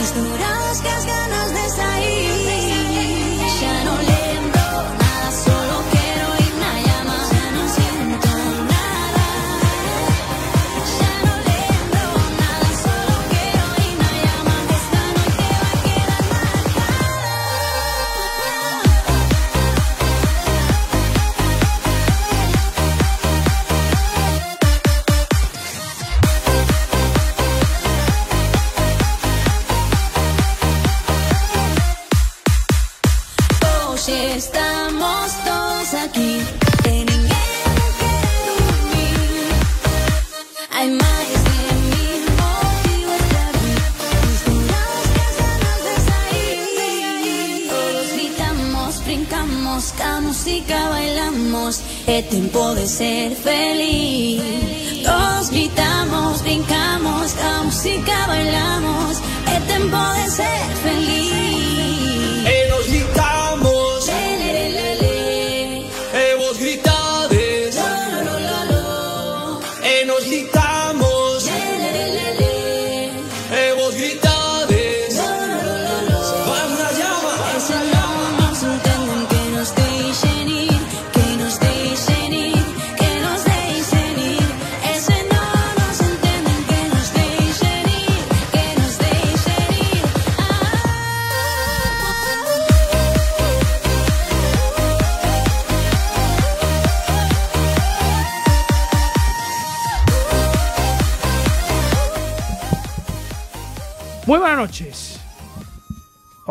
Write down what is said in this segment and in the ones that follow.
Misturados que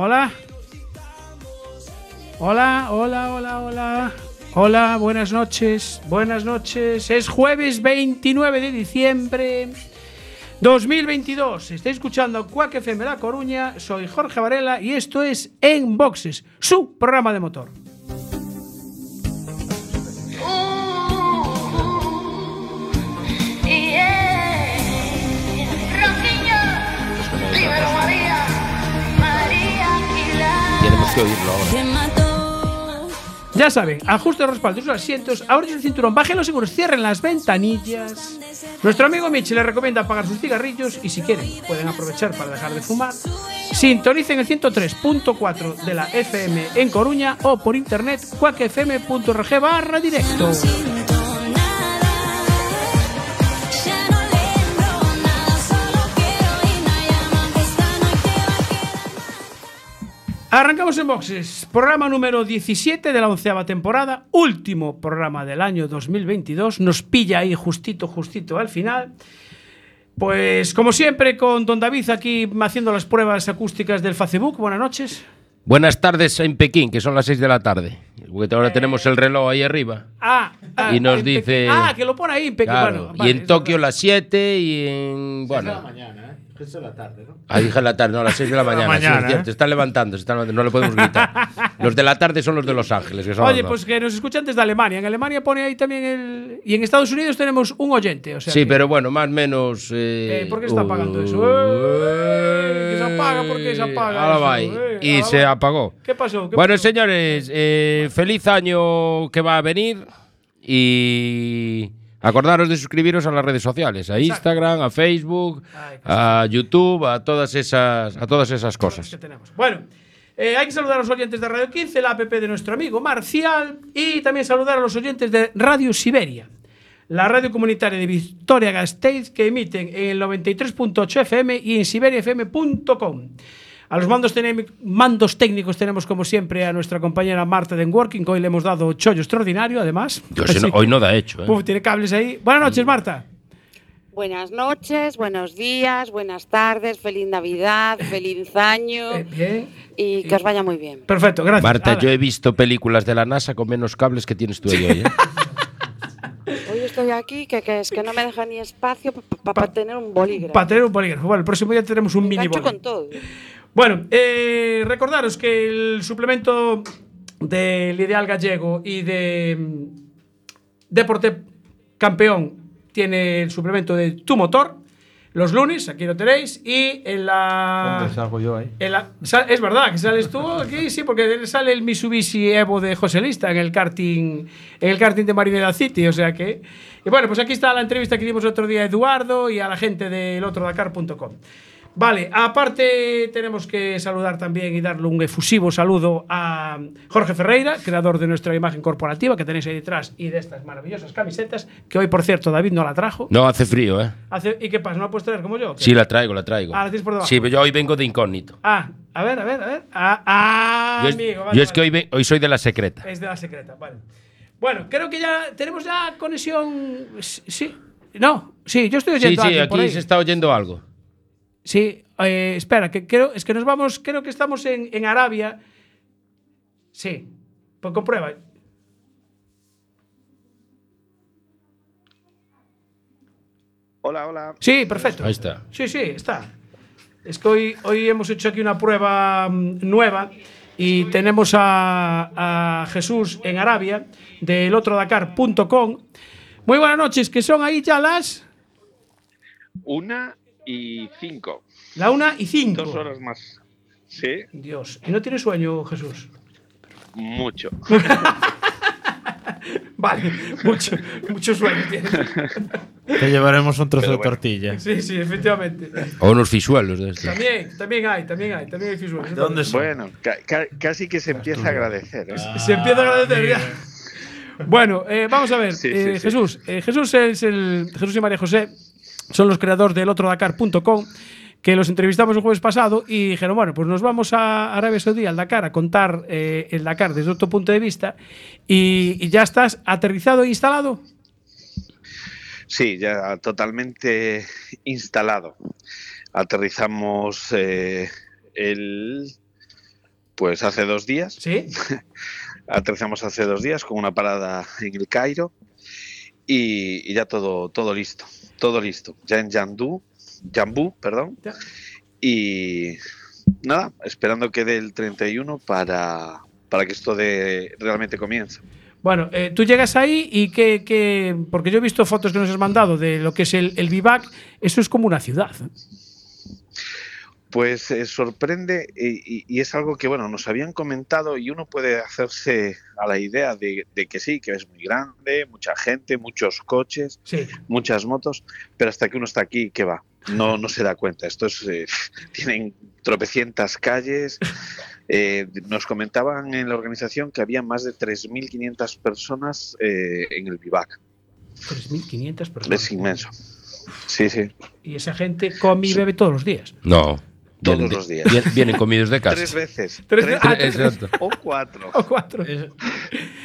Hola. Hola, hola, hola, hola. Hola, buenas noches. Buenas noches. Es jueves 29 de diciembre 2022. Estoy escuchando Quack FM La Coruña. Soy Jorge Varela y esto es En Boxes, su programa de motor. Tenemos que oírlo ahora. Te mató. Ya saben, ajusten los respaldos de sus asientos, abren el cinturón, bajen los seguros, cierren las ventanillas. Nuestro amigo Michi les recomienda apagar sus cigarrillos y si quieren pueden aprovechar para dejar de fumar. Sintonicen el 103.4 de la FM en Coruña o por internet cuacfm.org barra directo. Arrancamos en boxes, programa número 17 de la onceava temporada, último programa del año 2022, nos pilla ahí justito, justito al final. Pues como siempre con Don David aquí haciendo las pruebas acústicas del Facebook, buenas noches. Buenas tardes en Pekín, que son las 6 de la tarde. Porque ahora tenemos el reloj ahí arriba. Ah, ah, Y nos en dice- Ah, que lo pone ahí en Pekín. Claro, bueno, y vale, en es Tokio verdad. las 7 y en... Bueno, ah, dije la tarde, no, las 6 de la mañana. mañana, es cierto, ¿eh? se están levantando, se están levantando, no le podemos gritar. los de la tarde son los de Los Ángeles, que son Oye, pues que nos escuchan desde Alemania. En Alemania pone ahí también el. Y en Estados Unidos tenemos un oyente. O sea Sí, que- pero bueno, más o menos... Eh, Eh, ¿Por qué está apagando eso? Que se apaga, ¿por qué se apaga Ahora va Y se apagó. ¿Qué pasó? ¿Qué Bueno, pasó? señores, feliz año que va a venir y acordaros de suscribiros a las redes sociales, a Instagram, a Facebook, a YouTube, a todas esas, a todas esas que cosas. tenemos. Bueno, eh, hay que saludar a los oyentes de Radio 15, la app de nuestro amigo Marcial, y también saludar a los oyentes de Radio Siberia, la radio comunitaria de Victoria Gasteiz, que emiten en el 93.8 FM y en siberiafm.com. A los mandos, mandos técnicos tenemos, como siempre, a nuestra compañera Marta de Working, que hoy le hemos dado chollo extraordinario, además. Yo no- hoy no da hecho. ¿eh? Uf, tiene cables ahí. Buenas noches, Marta. Buenas noches, buenos días, buenas tardes, feliz Navidad, feliz año Eh, bien. y que os vaya muy bien. Perfecto, gracias. Marta, yo he visto películas de la NASA con menos cables que tienes tú ahí hoy. ¿eh? Hoy estoy aquí que, que es que no me deja ni espacio para tener un bolígrafo. Para tener un bolígrafo. Bueno, el próximo día tenemos un Me mini bolígrafo. con todo. Bueno, eh, recordaros que el suplemento del Ideal Gallego y de mm, Deporte Campeón tiene el suplemento de Tu Motor. Los lunes, aquí lo tenéis. Y en la. salgo yo ahí. en la- sa- es verdad que sales tú aquí, sí, porque sale el Mitsubishi Evo de José Lista en el karting, en el karting de Marineda City, o sea que. Y bueno, pues aquí está la entrevista que dimos el otro día a Eduardo y a la gente del otro Dakar.com. Vale, aparte tenemos que saludar también y darle un efusivo saludo a Jorge Ferreira, creador de nuestra imagen corporativa que tenéis ahí detrás y de estas maravillosas camisetas, que hoy, por cierto, David no la trajo. No hace frío, ¿eh? Hace- ¿Y qué pasa? ¿No la puedes traer como yo? Sí, la traigo, la traigo. Ah, la tienes por debajo. Sí, pero yo hoy vengo de incógnito. Ah, a ver, a ver, a ver. Ah, ah, yo es, amigo, yo vale, es que hoy, ve- hoy soy de la secreta. Es de la secreta, vale. Bueno, creo que ya tenemos ya conexión. Sí. No, sí, yo estoy Sí, oyendo sí, por aquí ahí. se está oyendo algo. Sí, eh, espera, que creo, es que nos vamos, creo que estamos en, en Arabia. Sí, pues comprueba. Hola, hola. Sí, perfecto. Ahí está. Sí, sí, está. Es que hoy, hoy hemos hecho aquí una prueba mm, nueva y tenemos a, a Jesús en Arabia del otrodakar.com. Muy buenas noches, que son ahí ya las Una y cinco. la una y cinco. Dos horas más. Sí, Dios, ¿y no tiene sueño Jesús? mucho. Vale, mucho, mucho sueño tiene. Te llevaremos un trozo de bueno. tortilla. Sí, sí, efectivamente. O unos fisuelos de estos. También, también hay, también hay, también hay. ¿De dónde son? Bueno, ca- ca- casi que se empieza a agradecer. ¿eh? Se empieza a agradecer ya. Bueno, eh, vamos a ver. Sí, sí, eh, sí. Jesús, eh, Jesús es el Jesús y María José son los creadores del otrodakar.com que los entrevistamos el jueves pasado y dijeron, bueno, pues nos vamos a Arabia Saudí, al Dakar, a contar eh, el Dakar desde otro punto de vista y, y ya estás aterrizado e instalado. Sí, ya totalmente instalado. Aterrizamos eh, el. Pues hace dos días. ¿Sí? Aterrizamos hace dos días con una parada en el Cairo y, y ya todo, todo listo. Todo listo. Ya en Yandú, Yambú, perdón. Y nada, esperando que dé el 31 para, para que esto de, realmente comience. Bueno, eh, tú llegas ahí y que, que- porque yo he visto fotos que nos has mandado de lo que es el, el vivac, eso es como una ciudad. ¿eh? Pues eh, sorprende y, y- y es algo que, bueno, nos habían comentado y uno puede hacerse a la idea de, de que sí, que es muy grande, mucha gente, muchos coches, Sí. muchas motos, pero hasta que uno está aquí, ¿qué va? No, no se da cuenta. Esto es, eh, tienen tropecientas calles. Eh, nos comentaban en la organización que había más de 3.500 personas eh, en el vivac. 3.500 personas. Es inmenso. Sí, sí. Y esa gente come y bebe todos los días. No. Todos Vienen los días. vien- Vienen comidos de casa. Tres veces. Tres- Tres ah. Exacto. O cuatro. O cuatro. Es-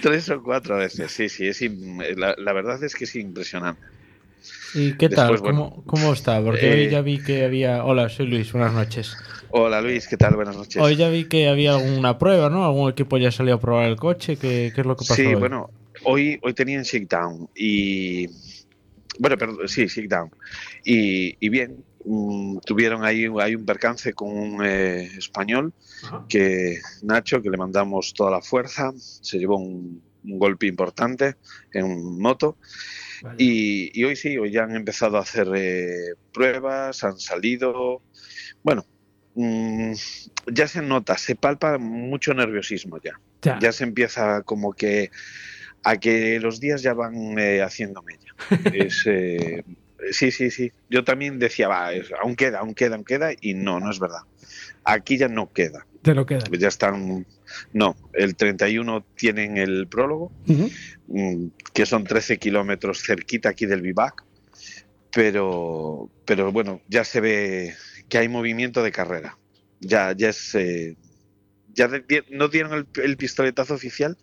Tres o cuatro veces, sí, sí, es la, la verdad es que es impresionante. ¿Y qué tal? Después, bueno. ¿Cómo, cómo está? Porque Eh, hoy ya vi que había. Hola, soy Luis, buenas noches. Hola Luis, ¿qué tal? Buenas noches. Hoy ya vi que había alguna prueba, ¿no? Algún equipo ya salió a probar el coche. ¿Qué, qué es lo que pasó? sí, hoy? bueno, hoy, hoy tenían shakedown y... Bueno, perdón, sí, shakedown. Y, y bien, tuvieron ahí hay un percance con un eh, español Ajá. que Nacho, que le mandamos toda la fuerza, se llevó un, un golpe importante en moto Vale. Y, y hoy sí, hoy ya han empezado a hacer eh, pruebas, han salido. Bueno, mm, ya se nota, se palpa mucho nerviosismo ya. Ya. Ya se empieza como que a que los días ya van eh, haciendo mella. Es, eh, sí, sí, sí. Yo también decía, va, aún queda, aún queda, aún queda, y no, no es verdad. Aquí ya no queda. Te lo queda. Ya están. No, el 31 tienen el prólogo mm, que son 13 kilómetros cerquita aquí del Vivac, pero, pero bueno, ya se ve que hay movimiento de carrera. Ya, ya es. eh, ya de- no dieron el, el pistoletazo oficial,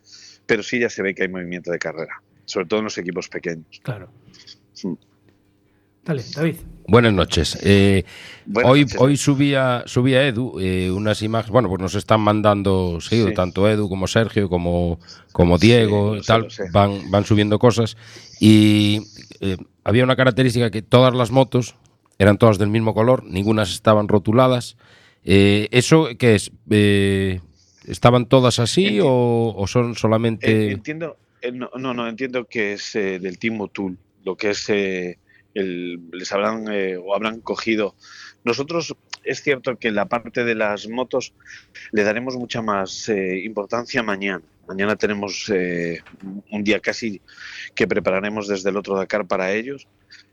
pero sí ya se ve que hay movimiento de carrera, sobre todo en los equipos pequeños. Claro. Sí. Dale, David. Buenas noches. Eh, Buenas hoy, noches. hoy subía, subía Edu eh, unas imágenes. Bueno, pues nos están mandando seguido, Sí. tanto Edu como Sergio, como, como Diego, Sí, sé, tal. Van, van subiendo cosas. Y eh, había una característica que todas las motos eran todas del mismo color, ninguna estaban rotuladas. Eh, ¿Eso qué es? Eh, ¿Estaban todas así o, o son Eh, solamente.? entiendo, eh, no, no, no, entiendo que es eh, del Team O'Toole, lo que es eh, el, les habrán eh, o habrán cogido. Nosotros es cierto que la parte de las motos le daremos mucha más eh, importancia mañana. Mañana tenemos eh, un día casi que prepararemos desde el otro Dakar para ellos.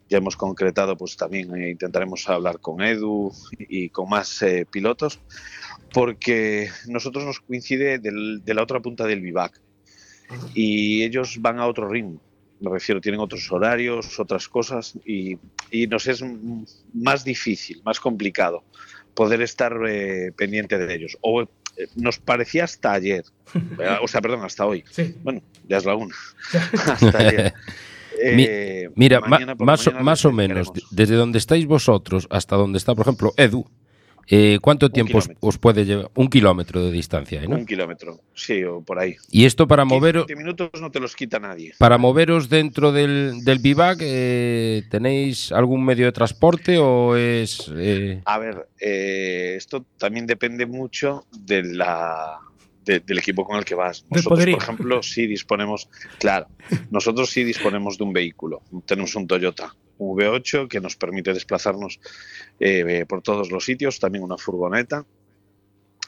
ya hemos concretado, pues también eh, intentaremos hablar con Edu y con más eh, pilotos, porque nosotros nos coincide del- de la otra punta del vivac y ellos van a otro ritmo. Me refiero, tienen otros horarios, otras cosas y, y nos es mm, más difícil, más complicado poder estar eh, pendiente de ellos. O eh, nos parecía hasta ayer, o sea, perdón, hasta hoy. Sí. Bueno, ya es la una. hasta ayer. Mi- Eh, Mira, ma- más, o- más o menos, desde donde estáis vosotros hasta donde está, por ejemplo, Edu, eh, ¿cuánto tiempo os, puede llevar? Un kilómetro de distancia, ¿eh, ¿no? Un kilómetro, sí, o por ahí. Y esto para 15, moveros, 20 minutos no te los quita nadie. para moveros dentro del, del bivac, eh, ¿tenéis algún medio de transporte o es...? eh, A ver, eh, esto también depende mucho de la, de- del equipo con el que vas. Nosotros, por ejemplo, sí disponemos, claro, nosotros sí disponemos de un vehículo. Tenemos un Toyota, V8 que nos permite desplazarnos eh, por todos los sitios, también una furgoneta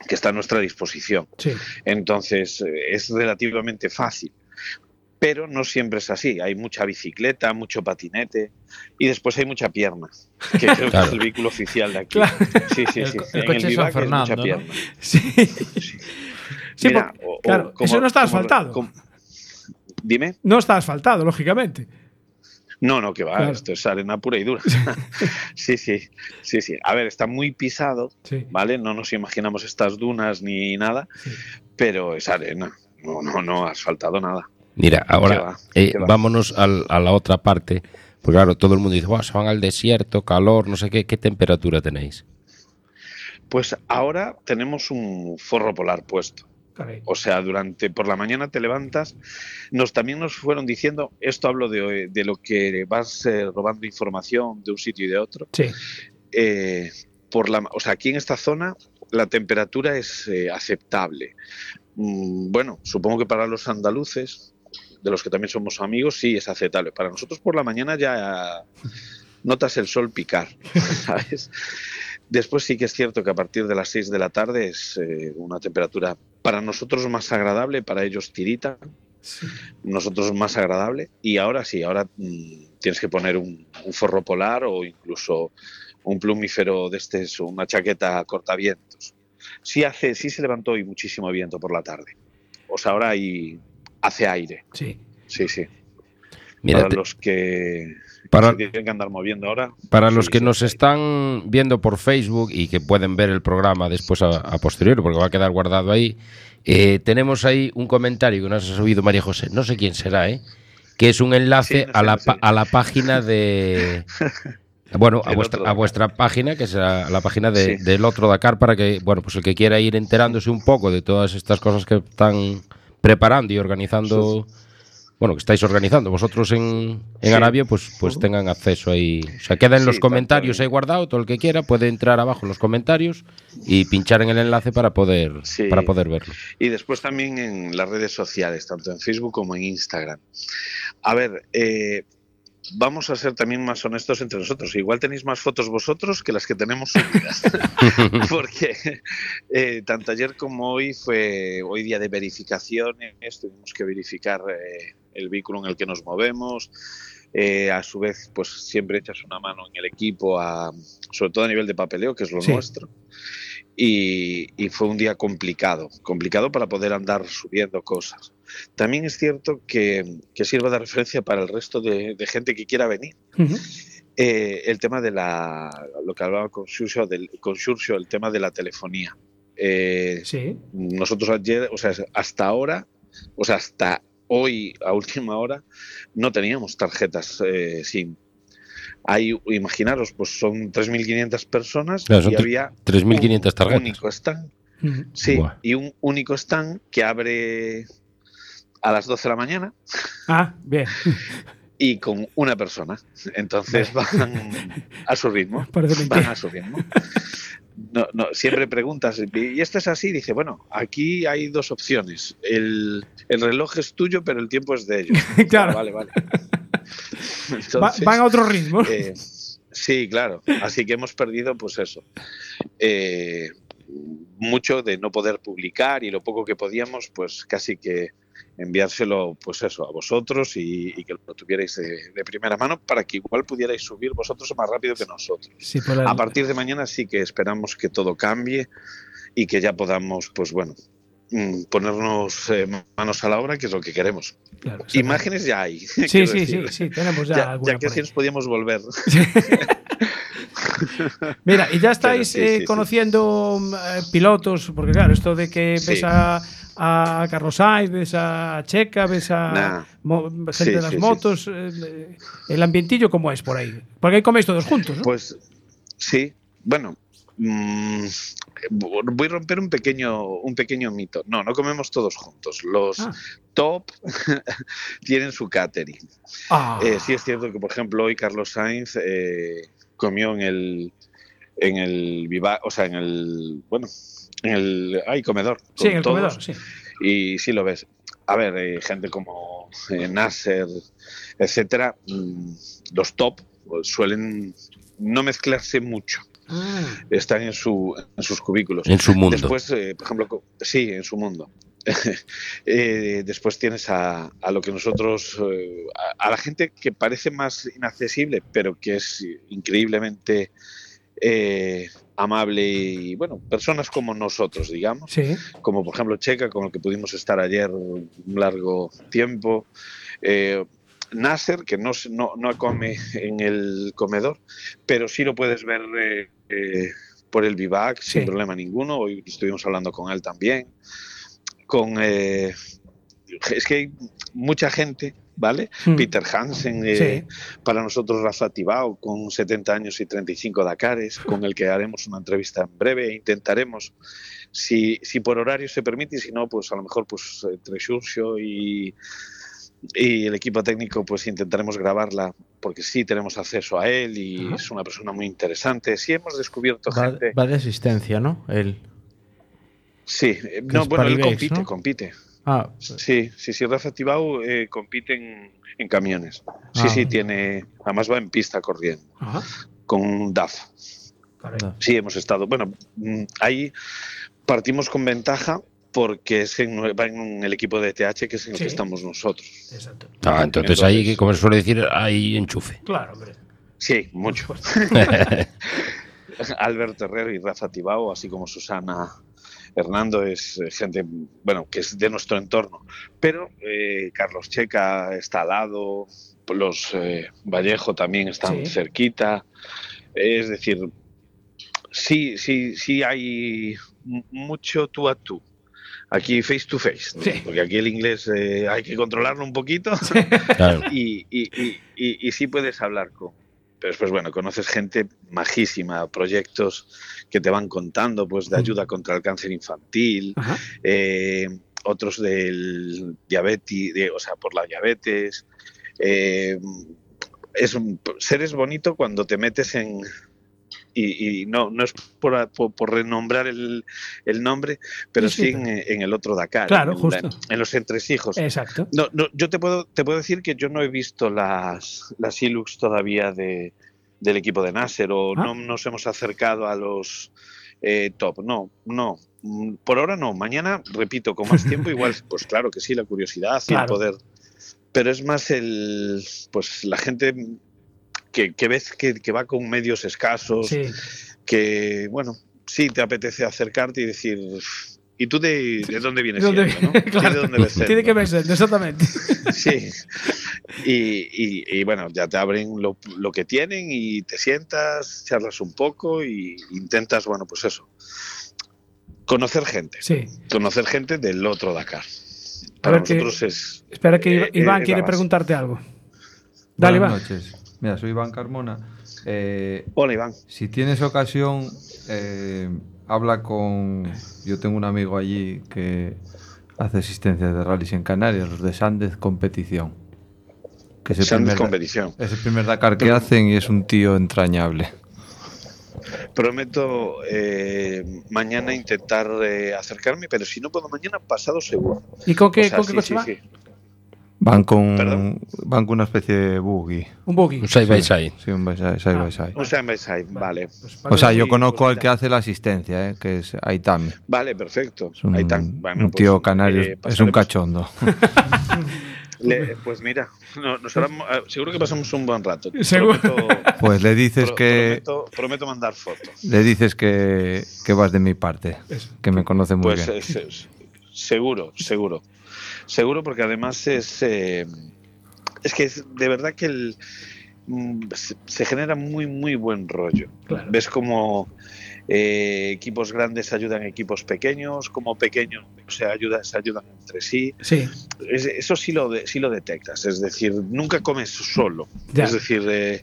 que está a nuestra disposición. Sí. Entonces, eh, es relativamente fácil. Pero no siempre es así. Hay mucha bicicleta, mucho patinete y después hay mucha pierna, que creo que es el vehículo oficial de aquí. Claro. Sí, sí, El sí. el En coche San Vivac es Fernando, mucha ¿no? pierna. Sí. Sí, Mira, porque, o- o claro, como- eso no está como- asfaltado. como- Dime. No está asfaltado, lógicamente. No, no, que va, Claro. esto es arena pura y dura. sí, sí, sí, sí. A ver, está muy pisado, Sí. ¿vale? No nos imaginamos estas dunas ni nada, Sí. pero es arena. No, no, no, asfaltado nada. Mira, ¿Qué ahora va? eh, vámonos al- a la otra parte. Porque claro, todo el mundo dice, "Buah, se van al desierto, calor, no sé qué. ¿Qué temperatura tenéis? Pues ahora tenemos un forro polar puesto. Caray. O sea, durante por la mañana te levantas, nos también nos fueron diciendo, esto hablo de, de lo que vas eh, robando información de un sitio y de otro. Sí. eh, por la, o sea, aquí en esta zona la temperatura es eh, aceptable. Mm, bueno, supongo que para los andaluces, de los que también somos amigos, sí es aceptable. Para nosotros por la mañana ya notas el sol picar, ¿sabes? Después sí que es cierto que a partir de las 6 de la tarde es eh, una temperatura para nosotros más agradable, para ellos tirita, Sí. nosotros más agradable. Y ahora sí, ahora mm, tienes que poner un, un forro polar o incluso un plumífero de este, una chaqueta cortavientos. Sí, hace, sí se levantó hoy muchísimo viento por la tarde. O sea, ahora hay, hace aire. Sí. Sí, sí. Para los que para- tienen que andar moviendo ahora. Para los que nos están viendo por Facebook y que pueden ver el programa después a, a posteriori, porque va a quedar guardado ahí, eh, tenemos ahí un comentario que nos ha subido María José, no sé quién será, ¿eh? que es un enlace Sí, no a, la, no sé. pa- a la página de... Bueno, a vuestra, a vuestra página, que es a la página de- Sí. del otro Dakar, para que, bueno, pues el que quiera ir enterándose un poco de todas estas cosas que están preparando y organizando, bueno, que estáis organizando vosotros en, en Sí. Arabia, pues, pues tengan acceso ahí. O sea, queda en Sí, los comentarios en- ahí guardado, todo el que quiera puede entrar abajo en los comentarios y pinchar en el enlace para poder, Sí. para poder verlo. Y después también en las redes sociales, tanto en Facebook como en Instagram. A ver, eh, vamos a ser también más honestos entre nosotros. Igual tenéis más fotos vosotros que las que tenemos subidas. Porque eh, tanto ayer como hoy fue hoy día de verificaciones, tuvimos que verificar eh, el vehículo en el que nos movemos. Eh, a su vez, pues siempre echas una mano en el equipo, a, sobre todo a nivel de papeleo, que es lo Sí. nuestro. Y, y fue un día complicado, complicado para poder andar subiendo cosas. También es cierto que, que sirva de referencia para el resto de, de gente que quiera venir. Eh, el tema de la, lo que hablaba con Xurxo, del, con Xurxo, el tema de la telefonía. Eh, Sí. nosotros ayer, o sea, hasta ahora, o sea, hasta hoy a última hora, no teníamos tarjetas eh, SIM. Hay, imaginaros, pues son 3.500 personas Claro, son y había 3.500 un tarjetas. único stand, sí, Buah. y un único stand que abre a las 12 de la mañana Ah, bien. y con una persona. Entonces van a su ritmo. Parece Van a su ritmo. No, no, siempre preguntas, ¿y esto es así? Dice, bueno, aquí hay dos opciones. El, el reloj es tuyo, pero el tiempo es de ellos. Claro. Vale, vale. Va- van a otro ritmo. eh, sí, claro. Así que hemos perdido, pues eso. eh, mucho de no poder publicar y lo poco que podíamos, pues casi que enviárselo, pues eso, a vosotros y, y que lo tuvierais de, de primera mano para que igual pudierais subir vosotros más rápido que nosotros. Sí, el- A partir de mañana sí que esperamos que todo cambie y que ya podamos, pues bueno, mm, ponernos eh, manos a la obra, que es lo que queremos. claro. Imágenes ya hay. Sí, sí, sí, sí, tenemos ya, Ya, ya que así nos podíamos volver. Mira, y ya estáis sí, eh, sí, conociendo eh, pilotos, porque claro, esto de que ves a, a Carlos Sainz, ves a Checa, ves a Nah. gente de las motos, eh, el ambientillo cómo es por ahí. Porque ahí coméis todos juntos, ¿no? Pues sí, bueno, mm, voy a romper un pequeño, un pequeño mito. No, no comemos todos juntos. Los Ah. top tienen su catering. Ah, Eh, sí es cierto que, por ejemplo, hoy Carlos Sainz eh, comió en el en el viva, o sea, en el bueno, en el ay, comedor. sí, en el todos, comedor, sí. Y sí lo ves. A ver, eh, gente como eh, Nasser, etcétera, mm, los top pues, suelen no mezclarse mucho. Ah, Están en su en sus cubículos. En su mundo. Después, eh, por ejemplo, sí, en su mundo. Eh, después tienes a, a lo que nosotros, eh, a, a la gente que parece más inaccesible, pero que es increíblemente eh, amable y, bueno, personas como nosotros, digamos, sí. como por ejemplo Checa, con el que pudimos estar ayer un largo tiempo. Nasser, que no, no, no come en el comedor, pero sí lo puedes ver por el vivac sin problema ninguno. Hoy estuvimos hablando con él también. Con, eh, es que hay mucha gente, ¿vale? Mm. Peter Hansen, eh, para nosotros Rafa Tibao, con 70 años y 35 Dakares, con el que haremos una entrevista en breve e intentaremos, si, si por horario se permite, y si no, pues a lo mejor pues entre Xurxo y, y el equipo técnico, pues intentaremos grabarla, porque sí tenemos acceso a él y es una persona muy interesante. Sí hemos descubierto Va, gente... va de asistencia, ¿no? Él. Sí, eh, no, es bueno, él compite, ¿no? compite. Ah, Sí, sí, sí, Rafa Tibau eh, compite en, en camiones. Sí, Ah. sí, tiene, además va en pista corriendo, Ajá. con un DAF. caray. no. Sí, hemos estado. Bueno, mm, ahí partimos con ventaja porque es en, va en el equipo de TH que es en el Sí. que estamos nosotros. Exacto. Ah, entonces ahí, que como se suele decir, hay enchufe. Claro, hombre. Sí, mucho. Alberto Herrero y Rafa Tibao, así como Susana Hernando, es eh, gente, bueno, que es de nuestro entorno. Pero eh, Carlos Checa está al lado, los eh, Vallejo también están Sí. cerquita. Es decir, sí, sí, sí hay m- mucho tú a tú. Aquí face to face, ¿no? Sí. porque aquí el inglés eh, hay que controlarlo un poquito Claro. y, y, y, y sí puedes hablar con. Pero después, bueno, conoces gente majísima, proyectos que te van contando, pues, de ayuda contra el cáncer infantil, eh, otros del diabetes, de, o sea, por la diabetes. Eh, es un, ser es bonito cuando te metes en. Y, y no, no es por, por, por renombrar el, el nombre, pero Sí, en, en el otro Dakar, Claro, en, la- justo. en los entresijos. Exacto. No, no, yo te puedo, te puedo decir que yo no he visto las, las Hilux todavía de, del equipo de Nasser o Ah. no nos hemos acercado a los eh, top. No, no. Por ahora no. Mañana, repito, con más tiempo, igual, pues claro que sí, la curiosidad y el Claro. poder. Pero es más el, pues la gente que, que ves que, que va con medios escasos, Sí. que, bueno, sí te apetece acercarte y decir, ¿y tú de, de dónde vienes? ¿Dónde- siendo, no? ¿Y claro. de dónde ves Tiene que verse, exactamente. Sí. Y, y- y, bueno, ya te abren lo, lo que tienen y te sientas, charlas un poco y intentas, bueno, pues eso. Conocer gente. Sí. Conocer gente del otro Dakar. A Para ver qué- nosotros es. Espera que Eh, Iván eh, quiere preguntarte algo. Dale, Buenas Iván. noches. Mira, soy Iván Carmona. Eh, Hola, Iván. si tienes ocasión, eh, habla con... Yo tengo un amigo allí que hace asistencia de rallies en Canarias, los de Sández Competición. Que es el, Sández primer, Competición. es el primer Dakar que hacen y es un tío entrañable. Prometo eh, mañana intentar eh, acercarme, pero si no puedo mañana, pasado seguro. ¿Y con qué, O sea, con qué sí, coche sí, va? sí. Van con, Perdón. van con una especie de buggy. Un buggy. Un side by side. Sí, un side, side by side. Un side by side, vale. O sea, yo conozco pues al que hace la asistencia, ¿eh? que es Aitami. Vale, perfecto. Es un, está. Bueno, un pues, tío canario, eh, es un cachondo. le- pues mira, no- nos harán- eh, seguro que pasamos un buen rato. Seguro. Prometo, Pues le dices pro- que prometo, prometo mandar fotos. le dices que, que vas de mi parte, que me conoce muy Pues bien. es- es- seguro, seguro. Seguro porque además es... eh, es que es de verdad que el, mm, se, genera muy, muy buen rollo. Claro. Ves como eh, equipos grandes ayudan a equipos pequeños, como pequeños se ayudan, se ayudan entre sí. Sí. Es- eso sí lo, de- sí lo detectas, es decir, nunca comes solo. Ya. Es decir, eh,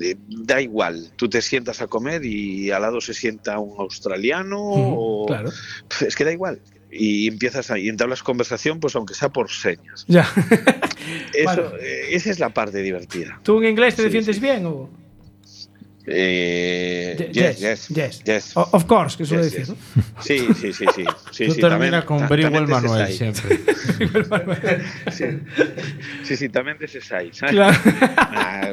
eh, da igual, tú te sientas a comer y al lado se sienta un australiano o... Claro. Es que da igual. Y empiezas ahí, entablas conversación, pues aunque sea por señas. Ya. Eso, Vale. eh, esa es la parte divertida. ¿Tú en inglés te Sí, defiendes sí. bien o? Eh, Ye- yes, yes, yes. yes. Of course, que suele decir. Sí, sí, sí, sí. sí, Tú sí, termina también- con very well Manuel siempre. Sí, sí, sí, también de. Claro. Ah,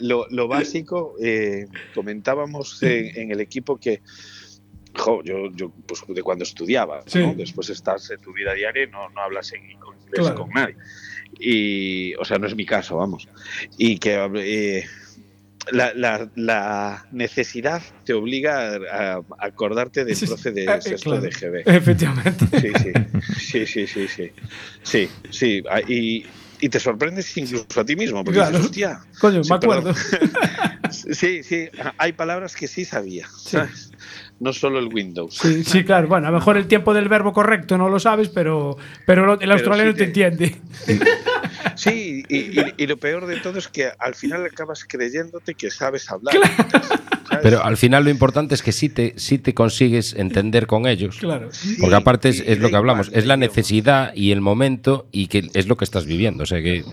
lo, lo básico, eh, comentábamos en, en el equipo que jo, yo, yo pues, de cuando estudiaba, Sí. ¿no? después estás en tu vida diaria y no, no hablas en inglés Claro. con nadie. Y, o sea, no es mi caso, vamos. Y que eh, la, la- la necesidad te obliga a, a acordarte del Sí, profe de Eh, eh, sexto claro. de GB. Efectivamente. Sí, sí, sí, sí, sí, sí, sí, sí, ah, y, y te sorprendes incluso a ti mismo, porque Claro. dices, hostia, Coño, sí, me acuerdo. sí, sí, hay palabras que sí sabía, ¿sabes? No solo el Windows. Sí, sí, claro. Bueno, a lo mejor el tiempo del verbo correcto no lo sabes, pero, pero el australiano sí te te- entiende. Sí, y, y- y lo peor de todo es que al final acabas creyéndote que sabes hablar. ¿sabes? Pero al final lo importante es que sí te, sí te consigues entender con ellos. Claro. Porque aparte es, Sí, es lo que hablamos, igual, es la necesidad y el momento y que es lo que estás viviendo. O sea que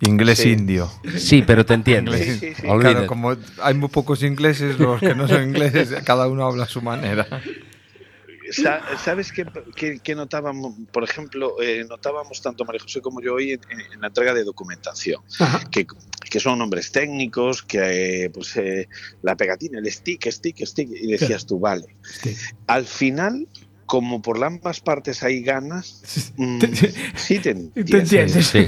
Inglés Sí. indio. sí, pero te entiendes. Sí, sí, sí. Claro, como hay muy pocos ingleses, los que no son ingleses, cada uno habla a su manera. Sa- ¿Sabes qué, qué- qué notábamos? Por ejemplo, eh, notábamos tanto María José como yo hoy en, la entrega de documentación, que, que son nombres técnicos, que eh, pues eh, la pegatina, el stick, stick, stick, y decías tú, vale. Sí. Al final, como por ambas partes hay ganas, mm, sí te entiendes. Te entiendes. Sí,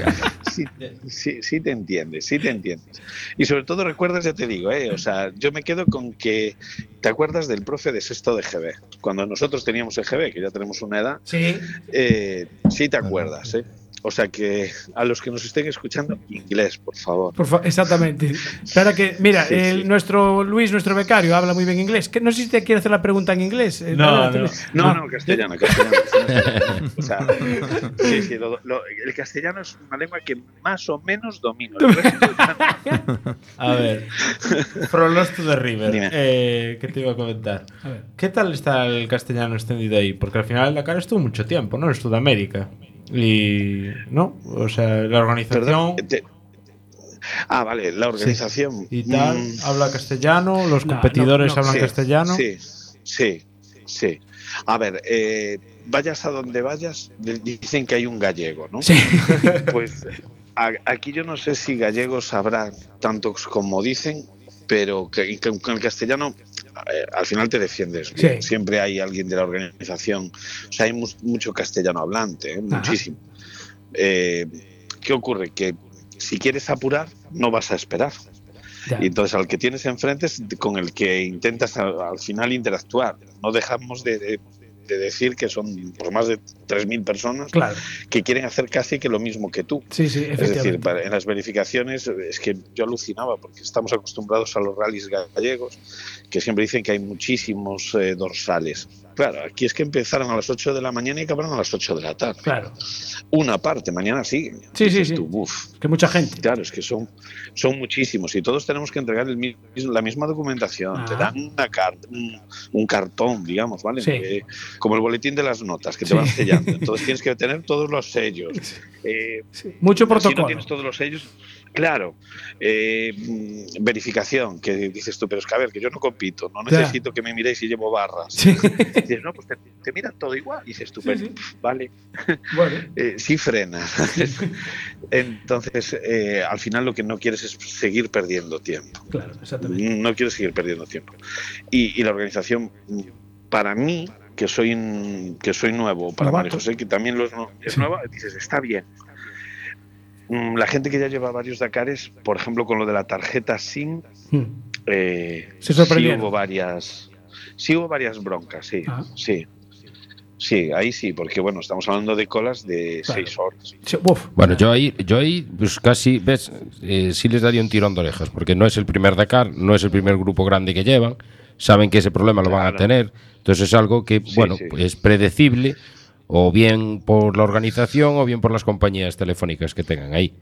Sí, sí, sí te entiendes, sí te entiendes. Y sobre todo recuerdas, ya te digo, ¿eh? o sea, yo me quedo con que te acuerdas del profe de sexto de GB. Cuando nosotros teníamos el GB, que ya tenemos una edad, Sí. eh, sí te acuerdas, ¿eh? O sea que a los que nos estén escuchando, inglés, por favor. Por fa- exactamente. Claro que, mira, Sí, el- sí. nuestro Luis, nuestro becario, habla muy bien inglés. Que no sé si te quiere hacer la pregunta en inglés. Eh, No, no. No, no, castellano, castellano. castellano. O sea, sí, sí, lo- lo- el castellano es una lengua que más o menos domino. A ver, From Lost to the River, eh, ¿qué te iba a comentar? A ver. ¿Qué tal está el castellano extendido ahí? Porque al final Dakar estuvo mucho tiempo, ¿no? En Sudamérica. Y. ¿No? O sea, la organización Perdón, Ah, vale, la organización. y tal Mm, habla castellano, los No, competidores no, no, hablan sí, castellano. Sí, sí, sí. A ver, eh, vayas a donde vayas, dicen que hay un gallego, ¿no? Sí. Pues a- aquí yo no sé si gallegos habrá tantos como dicen, pero que, que con el castellano al final te defiendes. bien. Sí. Siempre hay alguien de la organización. O sea, hay mu- mucho castellano hablante, ¿eh? Muchísimo. Eh, ¿Qué ocurre? Que si quieres apurar, no vas a esperar. Ya. Y entonces al que tienes enfrente es con el que intentas al, al final interactuar. No dejamos de, de- de decir que son por más de 3.000 personas Claro. que quieren hacer casi que lo mismo que tú. Sí, sí, Es decir, para- en las verificaciones es que yo alucinaba porque estamos acostumbrados a los rallies gallegos que siempre dicen que hay muchísimos eh, dorsales. Claro, aquí es que empezaron a las 8 de la mañana y acabaron a las 8 de la tarde. Claro. Una parte, mañana sigue. Sí, sí, Dices sí. tú, "Buf". Que mucha gente. Claro, es que son, son muchísimos y todos tenemos que entregar el la misma documentación. Te Ah. dan una car- un, un cartón, digamos, ¿vale? Sí. Eh, como el boletín de las notas que te Sí. van sellando. Entonces tienes que tener todos los sellos. Eh, Sí. Mucho si no protocolo. tienes todos los sellos, Claro, eh, mm, verificación, que dices tú, pero es que a ver, que yo no compito, no necesito que me miréis si llevo barras. Sí. Dices, no, pues te, te miran todo igual. Y dices tú, pues, sí. vale, Bueno, eh, sí frena. Entonces, eh, al final lo que no quieres es seguir perdiendo tiempo. claro, exactamente. No quiero seguir perdiendo tiempo. Y, y la organización, mm, para mí, que soy que soy nuevo, para. María José, que también lo es nueva, dices, está bien. Mm, La gente que ya lleva varios Dakares, por ejemplo, con lo de la tarjeta SIM, Mm. eh, Se sí hubo varias, sí hubo varias broncas, sí, Ah. sí. Sí, ahí sí, porque bueno, estamos hablando de colas de Claro. seis horas. Sí. Bueno, yo ahí, yo ahí pues casi, ves, Eh, sí les daría un tirón de orejas, porque no es el primer Dakar, no es el primer grupo grande que llevan, saben que ese problema lo van a tener, entonces es algo que, Sí, bueno, sí. pues es predecible, o bien por la organización o bien por las compañías telefónicas que tengan ahí.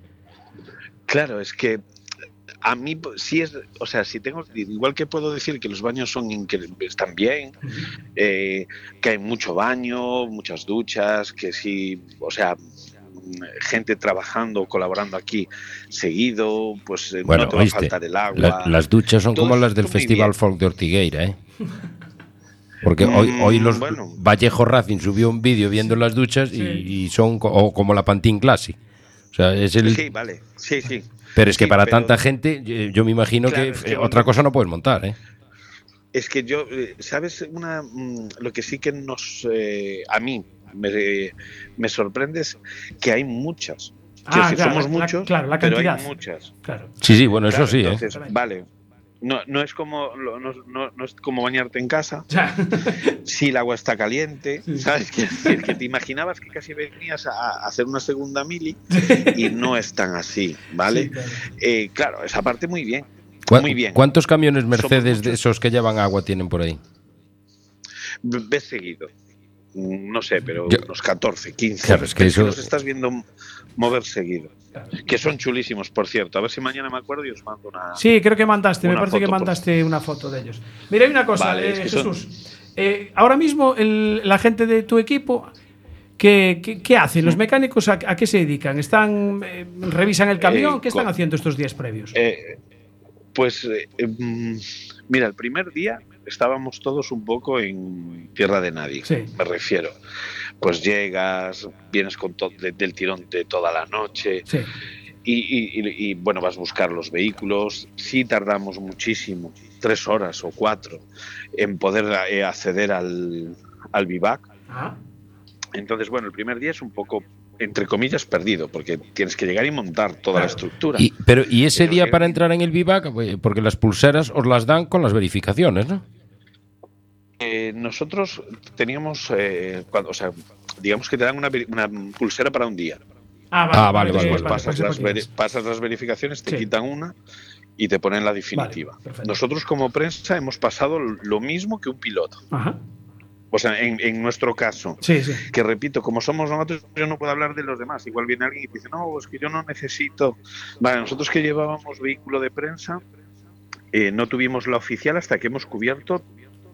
Claro, es que a mí sí es, o sea, si tengo, igual que puedo decir que los baños son están bien, eh, que hay mucho baño, muchas duchas, que sí, o sea, gente trabajando, colaborando aquí seguido, pues eh, Bueno, no te va a faltar el agua. la- las duchas son Todo como las del Festival bien. Folk de Ortigueira, ¿eh? Porque hoy, Mm, hoy los bueno. Vallejo Racing subió un vídeo viendo las duchas y, Sí. y son o como la Pantin Classic. O sea, es el, Sí, vale, sí, sí. Pero es que Sí, para pero- tanta gente, yo me imagino Claro, que, es que eh, otra cosa no puedes montar, ¿eh? Es que yo, eh, ¿sabes? Una, mm, lo que sí que nos, eh, a mí me, me sorprende es que hay muchas. Ah, decir, claro, somos la- la- muchos, claro, la pero hay cantidad. muchas. Claro. Sí, sí, bueno, eso sí, ¿eh? vale. No, no es como lo- no, no- no es como bañarte en casa. Ya. Si el agua está caliente, Sí. ¿sabes? Decir, que te imaginabas que casi venías a, a hacer una segunda mili y no es tan así, ¿vale? Sí, claro. Eh, claro, esa parte muy bien. ¿Cuá- Muy bien. ¿Cuántos camiones Mercedes de esos que llevan agua tienen por ahí? Ves seguido. No sé, pero Yo- unos 14, 15. Claro, es que eso- los estás viendo mover seguido. Que son chulísimos, por cierto. A ver si mañana me acuerdo y os mando una. Sí, creo que mandaste, me parece que por- mandaste una foto de ellos. Mira, hay una cosa, Vale, eh, es que son- Jesús. Eh, ahora mismo el- la gente de tu equipo, ¿qué, qué, qué hacen? ¿Los mecánicos a, a qué se dedican? ¿Están, eh, ¿Revisan el camión? Eh, ¿Qué están haciendo estos días previos? Eh, pues, mm, mira, el primer día estábamos todos un poco en tierra de nadie, Sí. me refiero. Pues llegas, vienes con todo del tirón de toda la noche. sí. Y, y- y- y, bueno, vas a buscar los vehículos. Sí tardamos muchísimo, tres horas o cuatro, en poder eh, acceder al, al vivac. Ah, Entonces, bueno, el primer día es un poco, entre comillas, perdido, porque tienes que llegar y montar toda la estructura. Y, pero, ¿y ese Pero día que- para entrar en el vivac? Eh, Porque las pulseras os las dan con las verificaciones, ¿no? Eh, nosotros teníamos, eh, cuando, o sea, digamos que te dan una, una pulsera para un día. Ah, Ah, vale, vale, Después vale, pasas, las pasas las verificaciones, te Sí. quitan una y te ponen la definitiva. Nosotros como prensa hemos pasado lo mismo que un piloto. Ajá. O sea, en, en nuestro caso, Sí, sí. que repito, como somos nosotros, yo no puedo hablar de los demás. Igual viene alguien y te dice, no, es que yo no necesito. Vale, nosotros que llevábamos vehículo de prensa, eh, no tuvimos la oficial hasta que hemos cubierto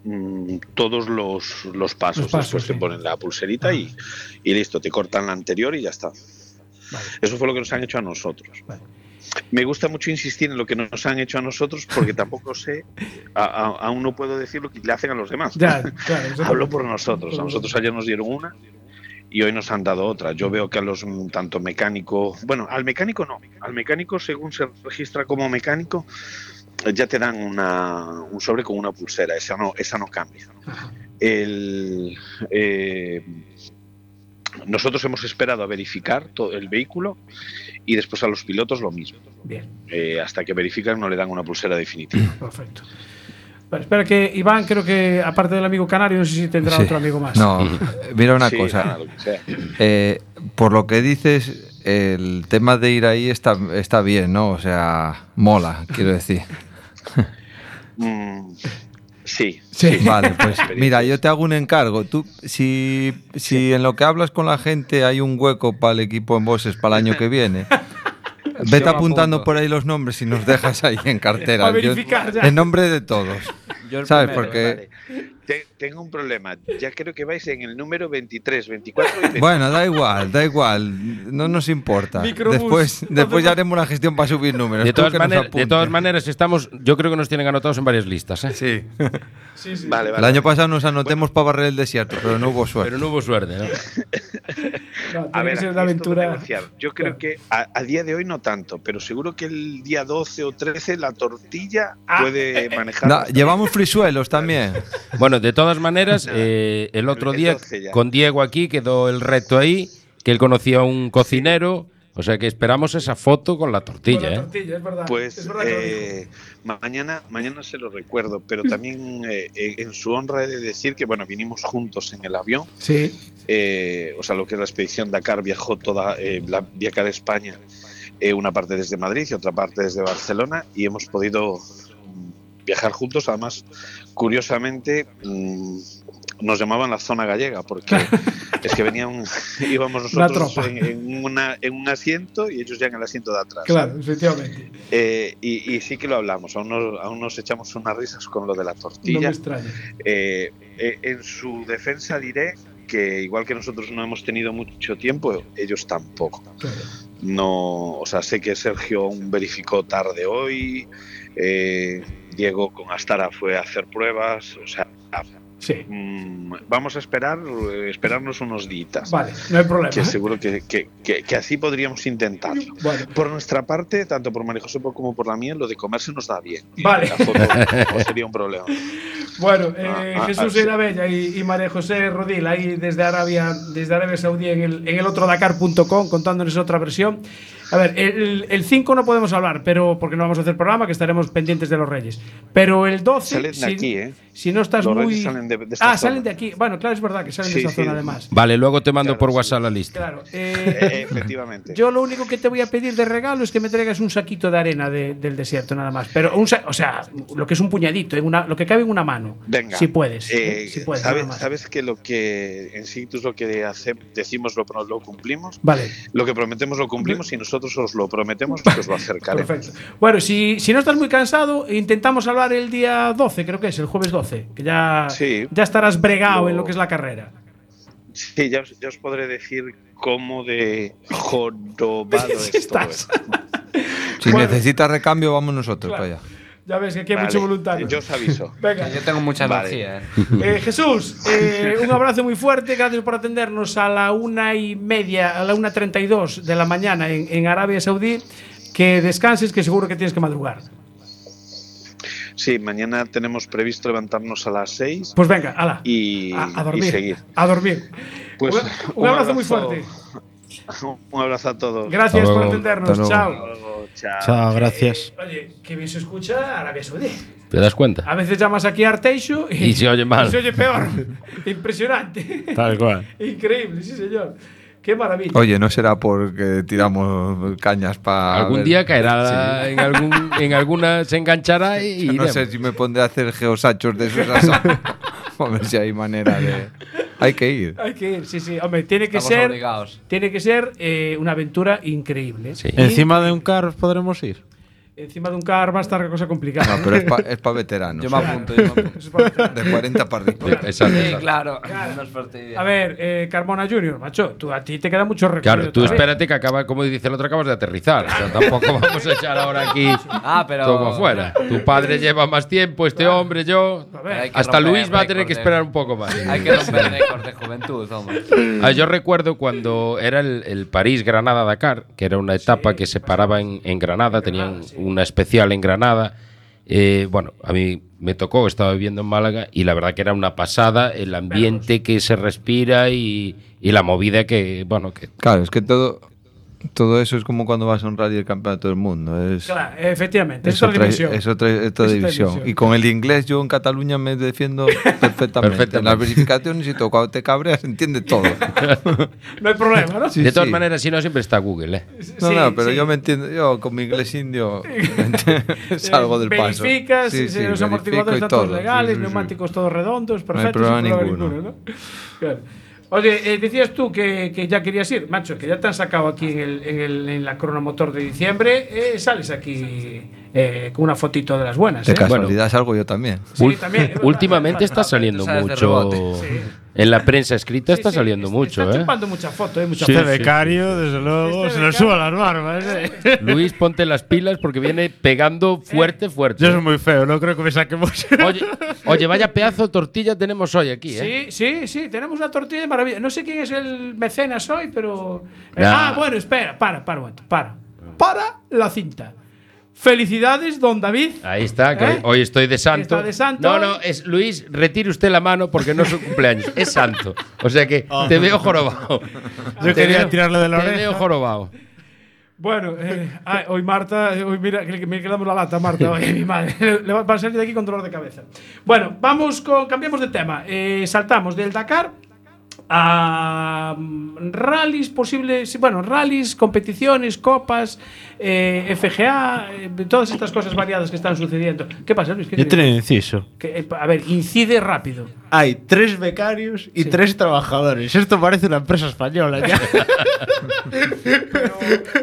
mm, todos los, los pasos. Los pasos, Después te ponen la pulserita y, y listo, te cortan la anterior y ya está. Vale. Eso fue lo que nos han hecho a nosotros. Vale. Me gusta mucho insistir en lo que nos han hecho a nosotros porque tampoco sé, a- a- aún no puedo decir lo que le hacen a los demás. Ya, claro. Hablo por nosotros. A nosotros ayer nos dieron una y hoy nos han dado otra. Yo veo que a los tanto mecánico, bueno, al mecánico no, al mecánico según se registra como mecánico ya te dan una, un sobre con una pulsera, esa no, esa no cambia. El, eh, nosotros hemos esperado a verificar todo el vehículo y después a los pilotos lo mismo. Bien, Eh, hasta que verifican no le dan una pulsera definitiva. perfecto. Espera que Iván, creo que aparte del amigo canario, no sé si tendrá Sí. otro amigo más. No, mira una Sí, cosa. nada, lo. Eh, por lo que dices, el tema de ir ahí está, está bien, ¿no? O sea, mola, quiero decir. Mm, sí, Sí. Vale, pues mira, yo te hago un encargo. Tú, si, si en lo que hablas con la gente hay un hueco para el equipo en Bosses para el año que viene, Vete apuntando por ahí los nombres y nos dejas ahí en cartera. Yo- verificar ya. en nombre de todos. Yo el ¿Sabes? primero, Porque. Vale. Te- tengo un problema. Ya creo que vais en el número 23, 24 y 25. Bueno, da igual, da igual. No nos importa. Microbús. Después, después ya haremos la gestión para subir números. De todas, maneras, de todas maneras, estamos, yo creo que nos tienen anotados en varias listas. ¿eh? Sí. Sí, sí. Vale, El vale. año pasado nos anotemos para barrer el desierto, pero no hubo suerte. Pero no hubo suerte, ¿no? No, A ver, una aventura. Yo creo Claro. que a, a día de hoy no tanto, pero seguro que el día 12 o 13 la tortilla Ah, puede manejar. No, llevamos frisuelos también. Bueno, de todas maneras, eh, el otro día 12 ya. con Diego aquí quedó el reto ahí, que él conocía a un cocinero, o sea que esperamos esa foto con la tortilla, Con la ¿eh? tortilla, es verdad. Pues es verdad eh, mañana, mañana se lo recuerdo, pero también eh, eh, en su honra he de decir que bueno, vinimos juntos en el avión, Sí. eh, o sea, lo que es la expedición Dakar viajó toda eh, la Viajar España, eh, una parte desde Madrid y otra parte desde Barcelona y hemos podido mm, viajar juntos, además, curiosamente mm, nos llamaban la zona gallega porque es que venían, íbamos nosotros en, en una- en un asiento y ellos ya en el asiento de atrás. Claro, efectivamente. Eh, y, y sí que lo hablamos, aún nos, aún nos echamos unas risas con lo de la No me tortilla. extraña. Eh, eh, en su defensa diré que igual que nosotros no hemos tenido mucho tiempo, ellos tampoco. Claro. No, o sea, sé que Sergio aún verificó tarde hoy, eh, Diego con Astara fue a hacer pruebas, o sea, Sí. mm, vamos a esperar, eh, esperarnos unos días. Vale, no hay problema. Que seguro que, que- que- que así podríamos intentarlo. Bueno, Por nuestra parte, tanto por María José como por la mía, lo de comerse nos da bien. Vale. La foto no sería un problema. bueno eh, Ah, ah, Jesús ah, sí. Bella y, y María José Rodil ahí desde Arabia, desde Arabia Saudí en el, en el otro Dakar.com contándonos otra versión. A ver, el, el 5 no podemos hablar, pero porque no vamos a hacer programa, que estaremos pendientes de los Reyes. Pero el 12, Salen de si, aquí, ¿eh? Si no estás Los muy. Salen de- de esta ah, zona. salen de aquí. Bueno, claro, es verdad que salen Sí, de esa sí. zona además. Vale, luego te mando Claro, por sí. WhatsApp la lista. Claro. Eh, efectivamente. Yo lo único que te voy a pedir de regalo es que me traigas un saquito de arena de- del desierto, nada más. Pero un sa- o sea, lo que es un puñadito, en una, lo que cabe en una mano. Venga. Si puedes. Eh, ¿eh? Si puedes, ¿sabes, nada más. sabes que lo que en Sictus lo que hace- decimos lo, lo cumplimos? Vale, Lo que prometemos lo cumplimos y nosotros os lo prometemos que os lo acercaremos. perfecto. Bueno, si, si no estás muy cansado, intentamos hablar el día 12, creo que es, el jueves 12, que ya, Sí. ya estarás bregado en lo que es la carrera. Sí, ya os, ya os podré decir cómo de jorobado es todo Estás. esto. Si Bueno. necesitas recambio, vamos nosotros Claro. para allá. Ya ves que aquí hay Vale, mucho voluntario. Yo os aviso. Venga. Yo tengo mucha Vale. energía. ¿eh? Eh, Jesús, eh, un abrazo muy fuerte, gracias por atendernos a la una y media, a la una treinta y dos de la mañana en, en Arabia Saudí. Que descanses, que seguro que tienes que madrugar. Sí, mañana tenemos previsto levantarnos a las 6 Pues venga, ala. y, a, a y dormir. seguir. A dormir. Pues, un, un abrazo, muy fuerte. Un abrazo a todos. Gracias por atendernos. Chao. Chao. Chao, gracias. Oye, que bien se escucha Arabia Saudí. ¿Te das cuenta? A veces llamas aquí a Arteixo y, Y se oye mal. y se oye peor. Impresionante. Tal cual. Increíble, sí, señor. Qué maravilla. Oye, no será porque tiramos cañas para. Algún día caerá en, algún, en alguna, se enganchará y. no iremos. sé si me pondré a hacer geosachos de esos a ver si hay manera de. Hay que ir. Hay que ir, sí, sí. Hombre, tiene que Estamos ser. obligados. Tiene que ser eh, una aventura increíble. Sí. Encima de un car podremos ir. Encima de un car va a estar la cosa complicada. No, pero es para pa veteranos. Yo me apunto. Yo me apunto. De 40 para arriba. Exacto, Sí, claro. Claro. A ver, eh, Carmona Junior, macho, tú, a ti te queda mucho recorrido. Claro, tú espérate que acaba, como dice el otro, acabas de aterrizar. O sea, tampoco vamos a echar ahora aquí Ah, pero. como afuera. Tu padre lleva más tiempo, este hombre, yo. Hasta Luis va a tener que esperar un poco más. Hay que romper récords de juventud, hombre. Ah, yo recuerdo cuando era el, el París-Granada-Dakar, que era una etapa que se paraba en, en Granada, tenían una especial en Granada. Eh, bueno, a mí me tocó, estaba viviendo en Málaga y la verdad que era una pasada el ambiente que se respira y, y la movida que, bueno, que Claro, es que todo. Todo eso es como cuando vas a un rally del campeonato del mundo. Es, Claro, efectivamente, es es otra dimensión. es otra, es otra Es otra división. división. Y con el inglés yo en Cataluña me defiendo perfectamente. En Perfectamente. las verificaciones y todo. Cuando te cabreas entiende todo. No hay problema, ¿no? Sí, de todas sí. maneras, si no, siempre está Google. ¿eh? No, Sí, no, pero sí. yo me entiendo. Yo con mi inglés indio salgo del paso. Verificas, Sí, si sí, los amortiguadores están todos todo. legales, Sí, sí, sí. neumáticos todos redondos, hay perfectos, problema sin problema ninguno. ninguno, ¿no? Claro. Oye, eh, decías tú que, que ya querías ir, macho, que ya te han sacado aquí en, el, en, el, en la cronomotor de diciembre. eh, sales aquí eh, con una fotito de las buenas. De ¿eh? casualidad salgo yo también. Sí, también. Últimamente está saliendo mucho. Sí. En la prensa escrita Sí, está sí, saliendo es- mucho, Está ¿eh? chupando mucha foto, ¿eh? Mucha Sí, foto. Este becario, desde luego, Este se le suba las barbas. ¿eh? Luis, ponte las pilas porque viene pegando fuerte, fuerte. Yo soy muy feo, no creo que me saquemos. Oye, oye, vaya pedazo de tortilla tenemos hoy aquí, ¿eh? Sí, sí, sí, tenemos una tortilla de maravilla. No sé quién es el mecenas hoy, pero. eh, Nah. ah, bueno, espera, para, para un momento, para. Para la cinta. Felicidades, don David. Ahí está, que ¿Eh? hoy, estoy de santo. Está de santo. No, no, es Luis, retire usted la mano porque no es su cumpleaños, es santo. O sea que te veo jorobado. Yo Te quería veo- tirarle de la Te oreja. veo jorobado. Bueno, eh, ay, hoy Marta, hoy mira, que me quedamos la lata, Marta, mi madre. Le va a salir de aquí con dolor de cabeza. Bueno, vamos con, cambiamos de tema. Eh, saltamos del Dakar a mm, rallies posibles, bueno, rallies, competiciones, copas, eh, FGA, eh, todas estas cosas variadas que están sucediendo. ¿Qué pasa, Luis? ¿Qué Yo tenía un inciso. Que, eh, a ver, incide rápido. Hay tres becarios y tres trabajadores. Esto parece una empresa española ya.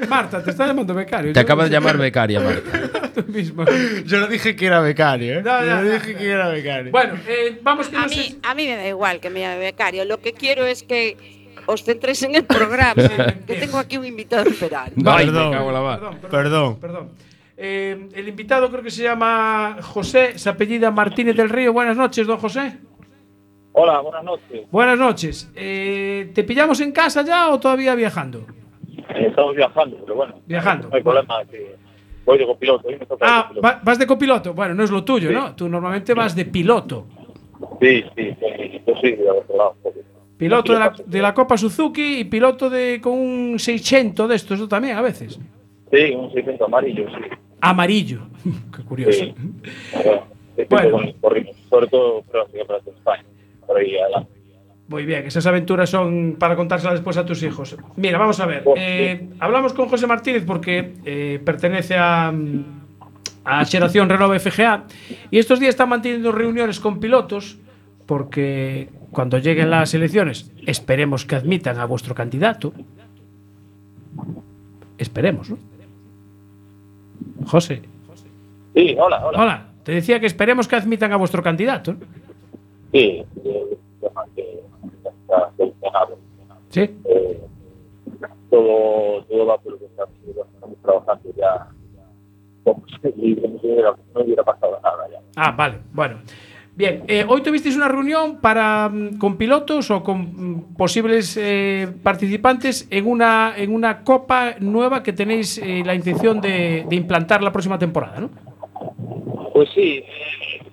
Marta, te está llamando becario. Te Yo acaba no de llamar becaria, Marta. Tú mismo. Yo no dije que era becario, ¿eh? No, Yo no, dije que era becario. Bueno, eh, vamos que A no sé- a mí me da igual que me llame becario. Lo que quiero es que os centréis en el programa. que tengo aquí un invitado esperando. Me Perdón. Perdón, perdón. Perdón. perdón. Eh, el invitado creo que se llama José, se apellida Martínez del Río. Buenas noches, don José. Hola, buenas noches. Buenas noches. Eh, ¿Te pillamos en casa ya o todavía viajando? Eh, estamos viajando, pero bueno. Viajando. No hay problema. Que voy de copiloto. Hoy me toca de Ah, copiloto. vas de copiloto. Bueno, no es lo tuyo, Sí. ¿no? Tú normalmente vas de piloto. Sí, sí, sí. Yo soy de otro lado. Piloto de la, Sí, de la Copa Suzuki y piloto de con un 600 de estos, también a veces. Sí, un 600 amarillo, sí. Amarillo. Qué curioso. Sí. Bueno. Sobre todo, pero sí, para España. Por ahí adelante. Muy bien, esas aventuras son para contárselas después a tus hijos. Mira, vamos a ver. eh, hablamos con José Martínez porque eh, pertenece a, a Xeración Renove FGA y estos días están manteniendo reuniones con pilotos porque cuando lleguen las elecciones esperemos que admitan a vuestro candidato. Esperemos, ¿no? José. Sí, hola, hola. Hola, te decía que esperemos que admitan a vuestro candidato. Sí, eh, ya. Sí. Eh, todo, todo va por lo que está- estamos trabajando ya. Como si hubiera- no hubiera pasado nada ya. Ah, vale, bueno. Bien, eh, hoy tuvisteis una reunión para mm, con pilotos o con mm, posibles eh, participantes en una en una copa nueva que tenéis eh, la intención de, de implantar la próxima temporada, ¿no? Pues sí, eh,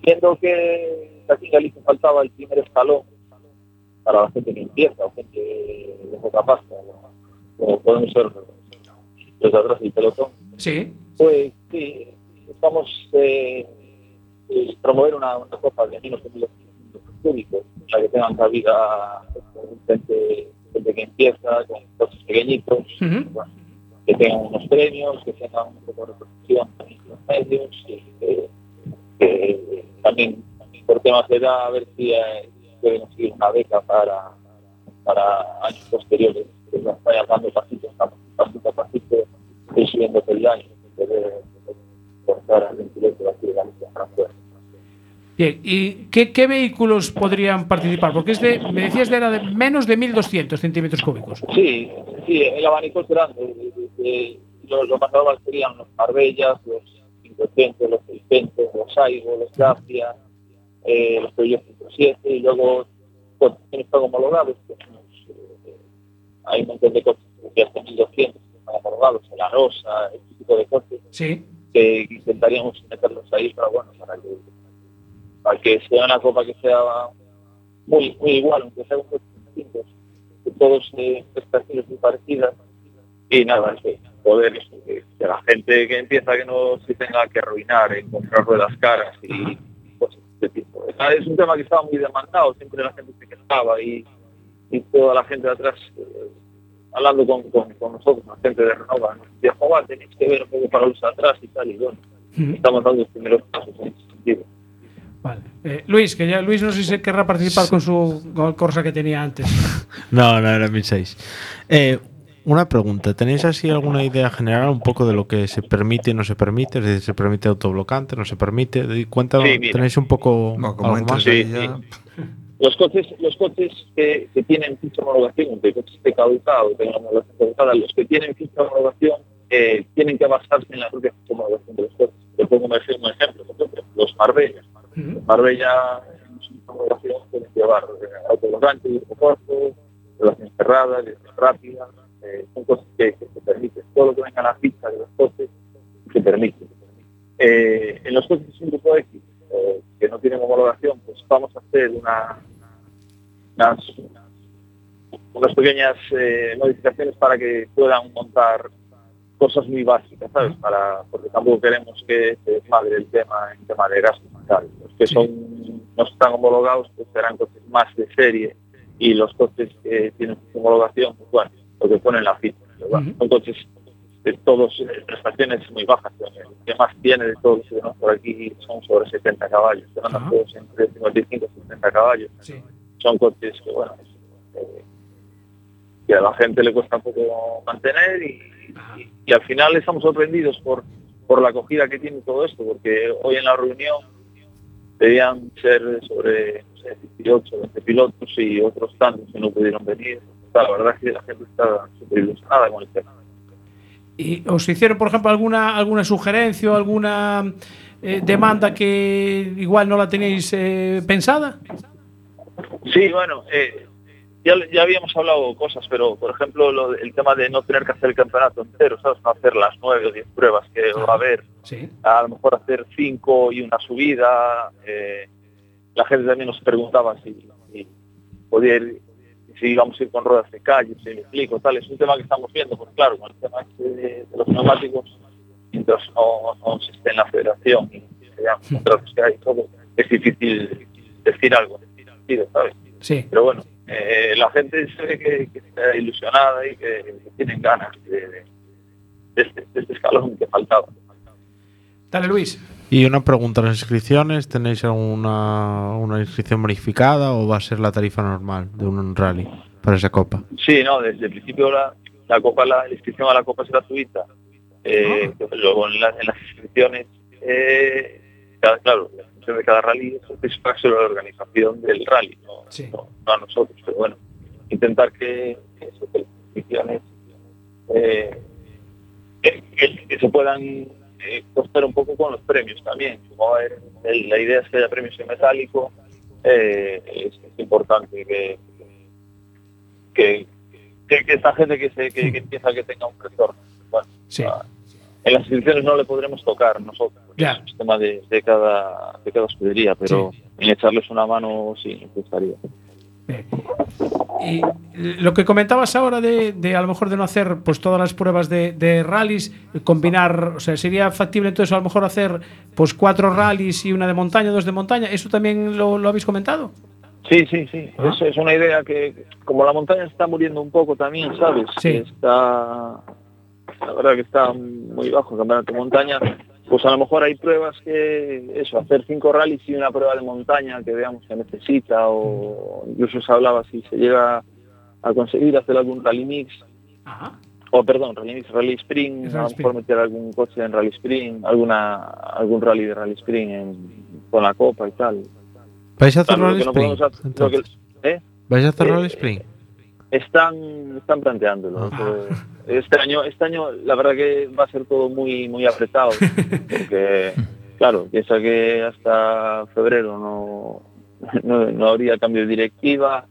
viendo que aquí en Galicia faltaba el primer escalón para la gente que empieza o gente de poca pasta, o podemos ser los atrás del pelotón, Sí. pues sí, estamos eh, promover una, una copa de menos de 1.200 metros cúbicos, para que tengan cabida pues, gente, gente que empieza con coches pequeñitos, bueno, que tengan unos premios, que tengan un poco de repercusión en los medios y que, que también por temas de edad a ver si eh, pueden conseguir una beca para, para años posteriores. Que nos vayan dando pasitos, pasito a pasito, ir subiendo peldaños, de poder cortar al ventilador de aquí de Galicia para afuera. Bien, ¿y qué, qué vehículos podrían participar? Porque es de, me decías que era de menos de 1.200 centímetros cúbicos. Sí, sí, el abanico es grande. eh, Los, los más serían los Marbellas, los 500, los 600, los Aigo, los Dacia, eh, los Peugeot 107, y luego están homologados. tenemos, eh, hay un montón de coches que hasta 1200 que están homologados, la Rosa, este tipo de coches, Sí. que intentaríamos meterlos ahí, pero bueno, para que, para que sea una copa que sea muy, muy igual, aunque sea un coche distinto, que todos eh, prestaciones muy parecidas y nada, que poder eso, que, que la gente que empieza que no se tenga que arruinar en comprar ruedas caras y cosas de este tipo. Es un tema que estaba muy demandado, siempre la gente se quejaba y, y toda la gente de atrás eh, hablando con, con, con nosotros, la gente de Renova, nos decía, "Joder, tenéis que ver un poco para los atrás y tal, y bueno, estamos dando los primeros pasos en ese sentido. Vale. Eh, Luis, que ya Luis no sé si se querrá participar con su Corsa que tenía antes. No, no, era 1006. Eh, una pregunta, ¿tenéis así alguna idea general un poco de lo que se permite y no se permite? Es decir, ¿se permite autoblocante, no se permite? De- Cuenta, Sí. ¿tenéis un poco No, como algo más? Sí, ya- Los coches, los coches que, que tienen ficha de homologación, de coches de caducado, de homologación caducada, los que tienen ficha de homologación eh, tienen que basarse en la propia ficha de homologación de los coches. Le pongo un ejemplo, por ejemplo, los Marbella. Ficha de homologación pueden llevar eh, autoblocante, disco corto, relación cerrada, dirección rápida, eh, son cosas que, que se permiten. Todo lo que venga a la ficha de los coches se permite. Eh, en los coches un grupo X eh, que no tienen homologación, pues vamos a hacer una, unas, unas pequeñas modificaciones para que puedan montar cosas muy básicas, ¿sabes? Para, porque tampoco queremos que se desmadre el tema en tema de gastos tal. Los que son, no están homologados, pues serán coches más de serie y los coches que tienen homologación, pues bueno, lo que ponen la ficha. bueno, Son coches de todos, eh, prestaciones muy bajas. El que más tiene de todos los por aquí son sobre 70 caballos, que andan todos entre 55 y 70 caballos. Son coches que, bueno, eh, que a la gente le cuesta un poco mantener y, y- al final estamos sorprendidos por, por la acogida que tiene todo esto, porque hoy en la reunión debían ser sobre no sé, 18, 20 pilotos y otros tantos que no pudieron venir. La verdad es que la gente está súper ilusionada con el tema. ¿Y os hicieron, por ejemplo, alguna, alguna sugerencia o alguna eh, demanda que igual no la tenéis eh, pensada? Sí, bueno, eh, ya, ya habíamos hablado cosas, pero por ejemplo lo- el tema de no tener que hacer el campeonato entero, ¿sabes? No hacer las nueve o diez pruebas que va a haber, Sí. a lo mejor hacer cinco y una subida. eh, la gente también nos preguntaba si, si podía ir, si íbamos a ir con ruedas de calle, si me explico, tal. Es un tema que estamos viendo, porque claro, con el tema este de, de los neumáticos, mientras no, no en la federación y contratos que hay todo, es difícil decir algo ese sentido, ¿sabes? Sí. Pero bueno, eh, la gente se ve que, que está ilusionada y que, que tienen ganas de, de- de este, de este escalón que faltaba. Dale, Luis. Y una pregunta, ¿las inscripciones tenéis alguna una inscripción bonificada o va a ser la tarifa normal de un rally para esa copa? Sí, no, desde el principio la, la copa, la, la inscripción a la copa es gratuita. Eh, Luego en, la- en las inscripciones, eh, cada- claro, de cada rally es satisfacción de la organización del rally, no, no- no a nosotros, pero bueno, intentar que, eso, que las inscripciones eh, que, que- que se puedan eh, costar un poco con los premios también. Como el- la idea es que haya premios en metálico, eh, es, es importante que, que, que, esta gente que, se, que, que empieza que tenga un retorno. Bueno, ah, en las inscripciones no le podremos tocar nosotros, Ya. es un tema de, de cada de cada escudería, pero en echarles una mano sí gustaría. Y lo que comentabas ahora de, de a lo mejor de no hacer pues todas las pruebas de, de rallies, eh, combinar, o sea, sería factible entonces a lo mejor hacer pues cuatro rallies y una de montaña, dos de montaña. ¿Eso también lo, lo habéis comentado? Sí, sí, sí. Eso es una idea que, como la montaña está muriendo un poco también, ¿sabes? Sí. Está, la verdad que está muy bajo el campeonato de montaña. Pues a lo mejor hay pruebas que, eso, hacer cinco rallies y una prueba de montaña que veamos que necesita, o incluso se hablaba si se llega a conseguir hacer algún rally mix, o perdón, rally mix, rally spring, a lo mejor meter algún coche en rally spring, alguna, algún rally de rally spring en- con la copa y tal. ¿Vais a hacer Claro, lo rally que no spring? podemos hacer- lo que- ¿eh? ¿Vais a hacer Eh, rally spring? Están, están planteándolo. pero Este año, este año la verdad que va a ser todo muy, muy apretado. Porque, claro, piensa que hasta febrero no, no, no habría cambio de directiva.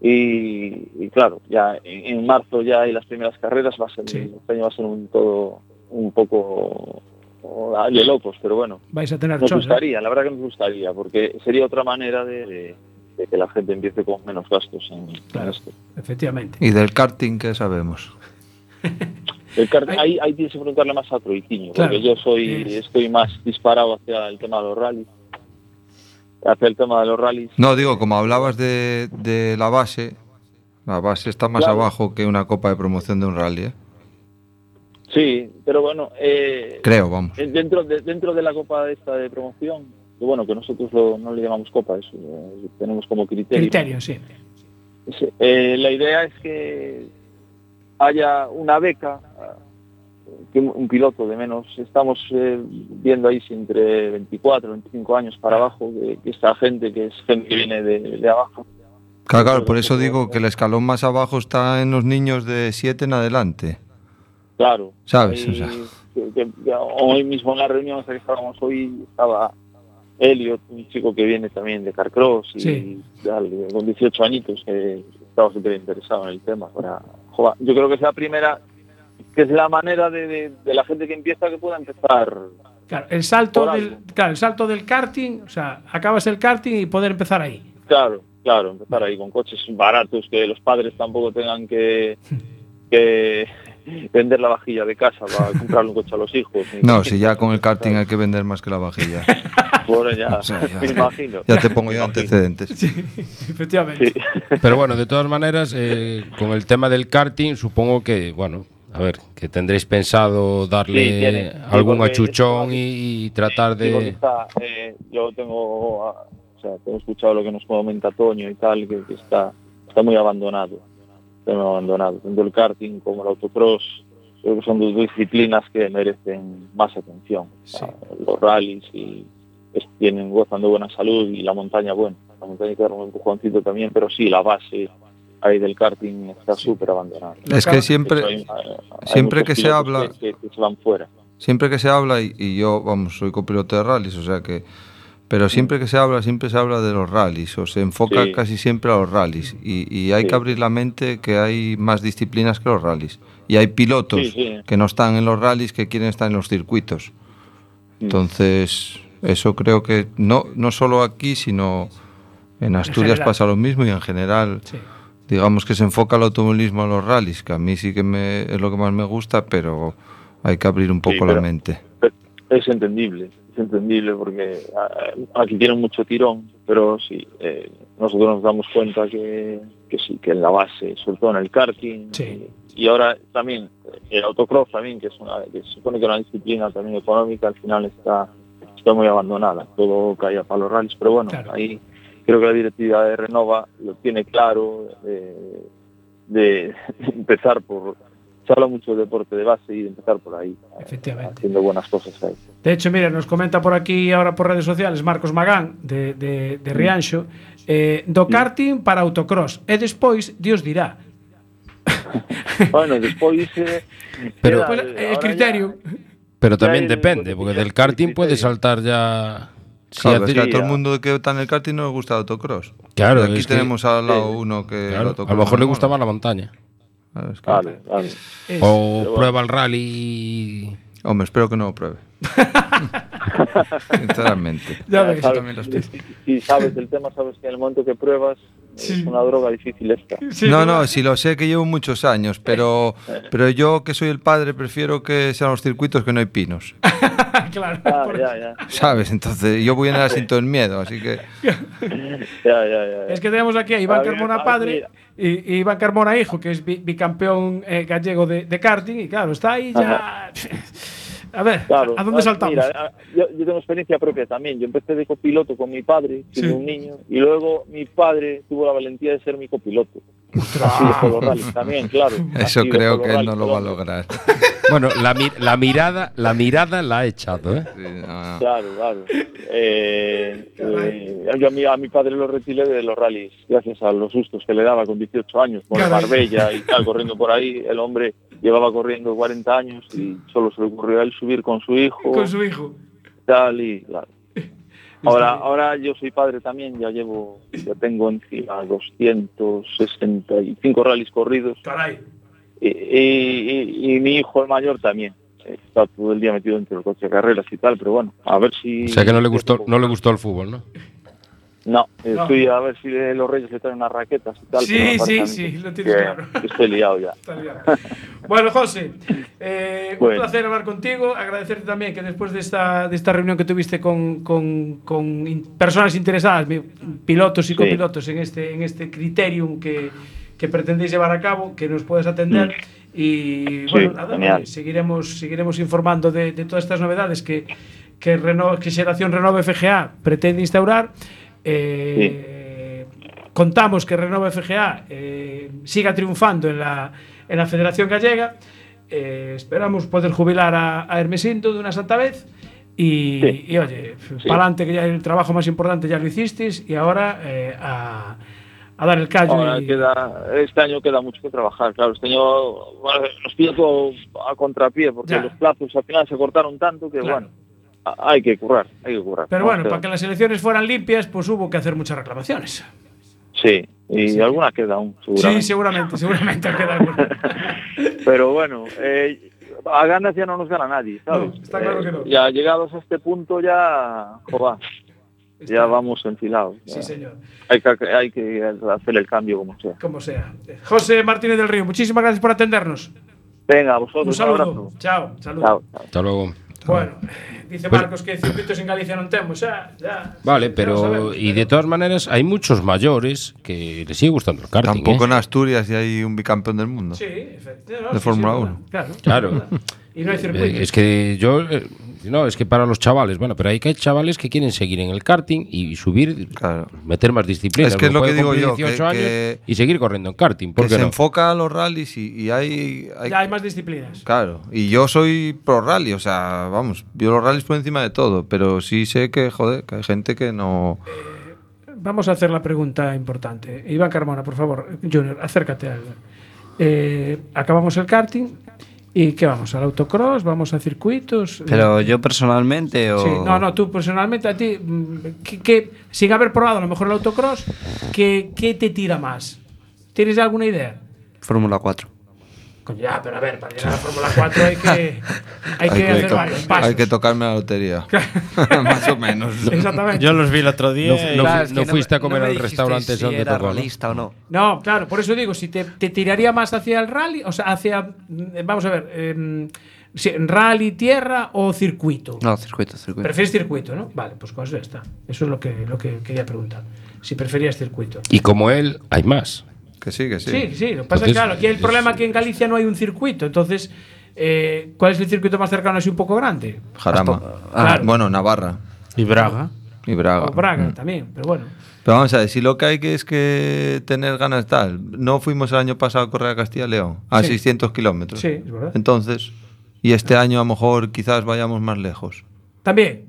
Y, y claro, ya en, en marzo ya hay las primeras carreras, va a ser, este año va a ser un todo un poco de locos, pero bueno. Vais a tener Nos chos, ¿eh? gustaría, la verdad que nos gustaría, porque sería otra manera de, de- de que la gente empiece con menos gastos en, en esto. Efectivamente. Y del karting, ¿qué sabemos? El ahí, ahí tienes que preguntarle más a Troitiño, Claro. porque yo soy estoy más disparado hacia el tema de los rallies. Hacia el tema de los rallies. No, digo, como hablabas de, de la base, la base está más Claro. abajo que una copa de promoción de un rally, ¿eh? Sí, pero bueno, eh, Creo, vamos. eh, dentro de dentro de la copa esta de promoción que bueno, que nosotros lo- no le llamamos copa, eso, eh, tenemos como criterio. Criterio, sí. Sí, eh, la idea es que haya una beca, ah, que un, piloto de menos, estamos eh, viendo ahí si entre 24 25 años para abajo, que, que esta gente que es gente que viene de, de abajo. Claro, claro, por eso digo que el escalón más abajo está en los niños de 7 en adelante. Claro. ¿Sabes? Ahí, O sea. que- que- que hoy mismo en la reunión que estábamos hoy estaba Elliot, un chico que viene también de Carcross y Sí. tal, con 18 añitos que estaba súper interesado en el tema. Para, yo creo que es la primera, que es la manera de, de- de la gente que empieza que pueda empezar. Claro, el salto del, claro, el salto del karting, o sea, acabas el karting y poder empezar ahí. Claro, claro, empezar ahí con coches baratos, que los padres tampoco tengan que, que vender la vajilla de casa para comprarle un coche a los hijos. No, si ya con el karting hay que vender más que la vajilla. Bueno, ya, O sea, ya- me imagino. Ya te pongo yo antecedentes. Efectivamente. Pero bueno, de todas maneras, eh, con el tema del karting, supongo que, bueno, a ver, que tendréis pensado darle Sí, tiene. Sí, algún achuchón y, y tratar de... está, eh, yo tengo, o sea, tengo escuchado lo que nos comenta Toño y tal, que, que está, está muy abandonado, muy abandonado. Tanto el karting como el autocross, creo que son dos disciplinas que merecen más atención. Ah, Los rallies y tienen, gozan de buena salud y la montaña, bueno, la montaña hay que dar un empujoncito también, pero sí, la base ahí del karting está súper abandonada. Es que siempre- Hay- hay siempre que se habla- que- que- que se van fuera. Siempre que se habla, y, y yo, vamos, soy copiloto de rallies, o sea que... Pero siempre que se habla, siempre se habla de los rallies, o se enfoca Sí. casi siempre a los rallies. Y, y hay Sí. que abrir la mente que hay más disciplinas que los rallies. Y hay pilotos Sí, sí. que no están en los rallies que quieren estar en los circuitos. Mm. Entonces, eso creo que no, no solo aquí, sino en Asturias general. pasa lo mismo y en general, Sí. digamos que se enfoca el automovilismo a los rallies, que a mí sí que me, es lo que más me gusta, pero hay que abrir un poco la pero- mente. Es entendible, es entendible porque ah, aquí tienen mucho tirón, pero sí, eh, nosotros nos damos cuenta que, que sí, que en la base, sobre todo en el karting, Sí. y ahora también eh, el autocross también, que es una, que se supone que una disciplina también económica, al final está, está muy abandonada, todo caía para los rallies, pero bueno, Claro. ahí creo que la directiva de Renova lo tiene claro eh, de empezar por, se habla mucho de deporte de base y de empezar por ahí, Efectivamente. haciendo buenas cosas ahí. De hecho, mira, nos comenta por aquí ahora por redes sociales Marcos Magán de, de, de Rianxo eh, do karting para autocross e despois Dios dirá Bueno, despois eh, Pero- queda, Pues, eh, ahora criterio Pero Ya el- depende, porque del karting puede saltar ya... si Claro, es hace- que a todo el mundo que está en el karting no le gusta el autocross. Claro, Y aquí es que- tenemos al lado uno que el claro, a lo mejor no le gusta más la montaña. Claro, es que- Claro, claro. Es- O pero prueba el rally... Hombre, espero que no lo pruebe. Sinceramente. Ya Ya ves. sabes, si, si sabes el tema, sabes que en el momento que pruebas Sí. es una droga difícil esta. Sí, no, no, sí lo sé que llevo muchos años, pero, pero yo que soy el padre prefiero que sean los circuitos que no hay pinos. claro. Ah, por- ya, ya, ¿Sabes? Entonces yo voy en el asiento del miedo, así que... ya, ya, ya. Es que tenemos aquí a Iván Carmona a ver, padre y, y Iván Carmona hijo, que es bi- bicampeón eh, gallego de, de karting, y claro, está ahí ya. A ver, Claro, ¿a dónde saltamos? mira, yo, yo tengo experiencia propia también. Yo empecé de copiloto con mi padre, siendo Sí. un niño, y luego mi padre tuvo la valentía de ser mi copiloto. Así de por también, claro. Eso Así creo por que él no lo va a lograr. Bueno, la, la mirada la mirada la ha echado, ¿eh? Sí, no, no. Claro, claro. Eh, eh, yo a mi, a mi padre lo retiré de los rallies gracias a los sustos que le daba con 18 años, con Caray. Marbella y tal, corriendo por ahí. El hombre llevaba corriendo 40 años y solo se le ocurrió a él subir con su hijo, Con su hijo. tal y claro. Ahora, ahora yo soy padre también, ya llevo, ya tengo encima 265 rallies corridos Caray. y, y- y mi hijo el mayor también. Está todo el día metido entre el coche de carreras y tal, pero bueno, a ver si... O sea que no le gustó, no le gustó el fútbol, ¿no? No, estoy a ver si los Reyes le traen unas raquetas y tal. Sí, sí, sí, lo tienes que- claro. que estoy liado ya. Está liado. Bueno, José, eh, un Bueno. placer hablar contigo. Agradecerte también que después de esta, de esta reunión que tuviste con, con- con in- personas interesadas, pilotos y Sí. copilotos, en este, en este criterium que, que pretendéis llevar a cabo, que nos puedes atender. Y Mm. Sí, bueno, nada, genial. oye, seguiremos, seguiremos informando de, de todas estas novedades que, que, Reno, que Xeración Renova FGA pretende instaurar. Eh, Contamos que Renova FGA eh, siga triunfando en la, en la Federación Gallega. Eh, esperamos poder jubilar a, a Hermesinto de una santa vez. Y, Sí. y, oye, Sí. para adelante, que ya el trabajo más importante ya lo hicisteis. Y ahora eh, a, a dar el callo. Ahora y- queda, este año queda mucho que trabajar, claro. Este año bueno, nos pilla todo a contrapié porque Ya. los plazos al final se cortaron tanto que, Claro. bueno, hay que currar, hay que currar. Pero bueno, para que las elecciones fueran limpias, pues hubo que hacer muchas reclamaciones. Sí, y alguna queda aún, seguramente. Sí, seguramente, seguramente queda alguna. Pero bueno, eh, a ganas ya no nos gana nadie, ¿sabes? No, está claro que no. Ya llegados a este punto ya, joder, ya vamos enfilados. Sí, señor. Hay que, hay que hacer el cambio como sea. Como sea. José Martínez del Río, muchísimas gracias por atendernos. Venga, a vosotros Un un, saludo. abrazo. Chao, saludo. Chao, chao. Hasta luego. Bueno, dice Pues- Marcos que circuitos en Galicia non temos, xa, ya. Vale, pero y de todas maneras hay muchos mayores que les sigue gustando el karting. Tampoco ¿eh? en Asturias y hay un bicampeón del mundo. Sí, efectivamente. De Fórmula 1. Claro. Claro. Y no hay circuitos. Eh, Es que yo, eh, no, es que para los chavales, bueno, pero hay que hay chavales que quieren seguir en el karting y subir, meter más disciplinas. Es que es lo que digo yo, 18 que- años que- y seguir corriendo en karting. ¿Por Que qué se no? enfoca a los rallies y, y hay, hay- Ya hay más disciplinas. Claro, y yo soy pro rally, o sea, vamos, yo los rallies por encima de todo, pero sí sé que, joder, que hay gente que no... Vamos a hacer la pregunta importante. Iván Carmona, por favor, Junior, acércate al. Eh, acabamos el karting y ¿qué vamos? ¿Al autocross? ¿Vamos a circuitos? Pero yo personalmente o... Sí, no, no, tú personalmente a ti, mm, ¿qué, qué- sin haber probado a lo mejor el autocross, ¿qué, qué te tira más? ¿Tienes alguna idea? Fórmula 4. Coño, ya, pero a ver, para llegar a la Fórmula 4 hay que, hay que hacer to- varios pasos. hay que tocarme la lotería. Más o menos. Exactamente. Yo los vi el otro día. No, y- no Claro, que no no fuiste a comer al restaurante si donde era tocó, ¿no? realista o no. No, claro, por eso digo, si te, te tiraría más hacia el rally, o sea, hacia, mm, vamos a ver, si- rally, tierra o circuito. No, circuito, circuito. Prefieres circuito, ¿no? Vale, pues con eso ya está. Eso es lo que, lo que quería preguntar. Si preferías circuito. Y como él, hay más. Que sí, que sí. Sí, sí, lo que pasa es que claro, aquí el problema es que en Galicia no hay un circuito, entonces, eh, ¿cuál es el circuito más cercano así un poco grande? Jarama. Ah, Claro. Bueno, Navarra. Y Braga. Y Braga. O Braga Mm. también, pero bueno. Pero vamos a ver, si lo que hay que es que tener ganas tal. No fuimos el año pasado a correr a Castilla y León, a Sí. 600 kilómetros. Sí, es verdad. Entonces, y este año a lo mejor quizás vayamos más lejos. También.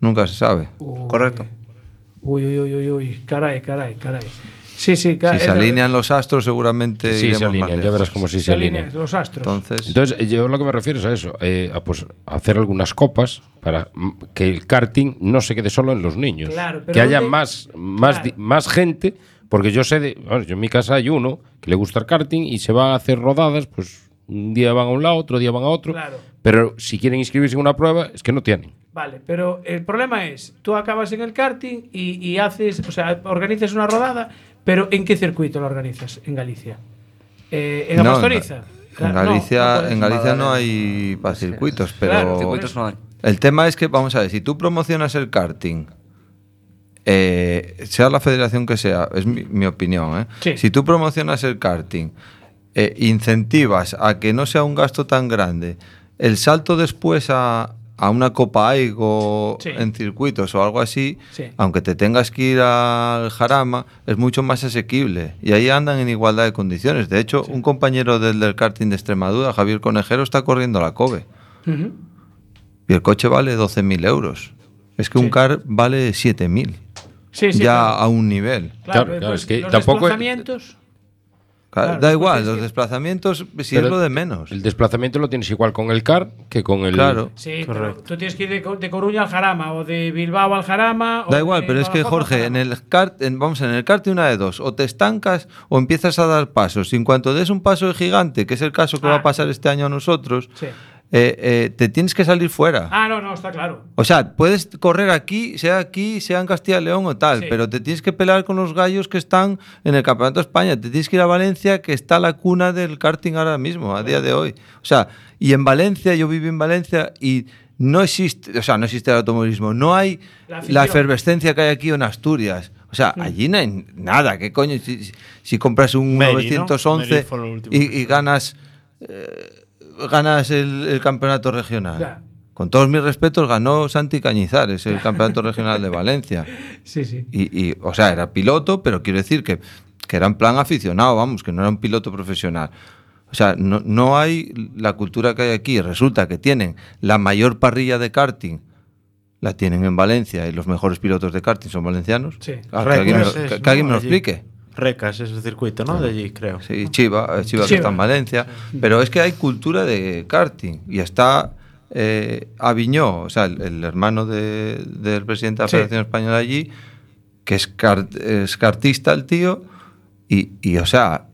Nunca se sabe. Correcto. Uy, uy, uy, uy, uy, caray, caray, caray. Sí, sí, ca- Si se alinean los astros, seguramente Sí, iremos se alinean, ya verás cómo sí se, se alinean los astros. Entonces, Entonces, yo lo que me refiero es a eso, eh, a pues, hacer algunas copas para que el karting no se quede solo en los niños. Claro, pero que haya ¿dónde- más, más, Claro. más gente, porque yo sé, de, bueno, yo en mi casa hay uno que le gusta el karting y se va a hacer rodadas, pues un día van a un lado, otro día van a otro, Claro. pero si quieren inscribirse en una prueba, es que no tienen. Vale, pero el problema es, tú acabas en el karting y, y haces, o sea, organizas una rodada, pero ¿en qué circuito lo organizas en Galicia? Eh, ¿En No, Apastoriza? En Galicia, no puedes. en Galicia no hay para circuitos, pero Claro, Circuitos no hay. el tema es que, vamos a ver, si tú promocionas el karting, eh, sea la federación que sea, es mi, mi opinión, ¿eh? Sí. si tú promocionas el karting, eh, incentivas a que no sea un gasto tan grande, el salto después a, a una Copa Aigo Sí. en circuitos o algo así, Sí. aunque te tengas que ir al Jarama, es mucho más asequible. Y ahí andan en igualdad de condiciones. De hecho, un compañero del, del karting de Extremadura, Javier Conejero, está corriendo la COBE. Y el coche vale 12.000 euros. Es que un car vale 7.000. Sí, sí, ya claro. a un nivel. Claro, Claro, pues, claro, es que los tampoco- desplazamientos, Claro, Claro, da igual, los desplazamientos, si Pero es lo de menos. El desplazamiento lo tienes igual con el car que con el... Claro. Sí, pero tú tienes que ir de, de Coruña al Jarama o de Bilbao al Jarama. o Da igual, de pero es que Jorge, en el kart, en- vamos, en el kart una de dos, o te estancas o empiezas a dar pasos. Y en cuanto des un paso de gigante, que es el caso que va Ah. a pasar este año a nosotros, Sí. Eh, eh, te tienes que salir fuera. Ah, no, no, está claro. O sea, puedes correr aquí, sea aquí, sea en Castilla y León o tal, Sí. pero te tienes que pelear con los gallos que están en el Campeonato de España. Te tienes que ir a Valencia, que está la cuna del karting ahora mismo, a día de hoy. O sea, y en Valencia, yo viví en Valencia y no existe, o sea, no existe el automovilismo, no hay La la, efervescencia que hay aquí en Asturias. O sea, allí no hay nada. ¿Qué coño? Si, si- compras un ¿no? 911 Meri fue lo último y, y ganas, eh, ganas el, el campeonato regional. Ya. con todos mis respetos, ganó Santi Cañizares el Campeonato Regional de Valencia. Sí, sí. Y, y, o sea, era piloto, pero quiero decir que, que era en plan aficionado, vamos, que no era un piloto profesional. O sea, no, no hay la cultura que hay aquí. Resulta que tienen la mayor parrilla de karting, la tienen en Valencia y los mejores pilotos de karting son valencianos. Sí. Ah, que alguien me, que- que alguien me lo explique. Recas es el circuito, ¿no? De allí, creo. Sí, Chiva, eh, Chiva que Chiva. está en Valencia. Pero es que hay cultura de karting y está eh, Aviñó, o sea, el, el hermano de- del presidente de la Sí. Federación Española allí, que es, car- es kartista el tío, y, y, o sea,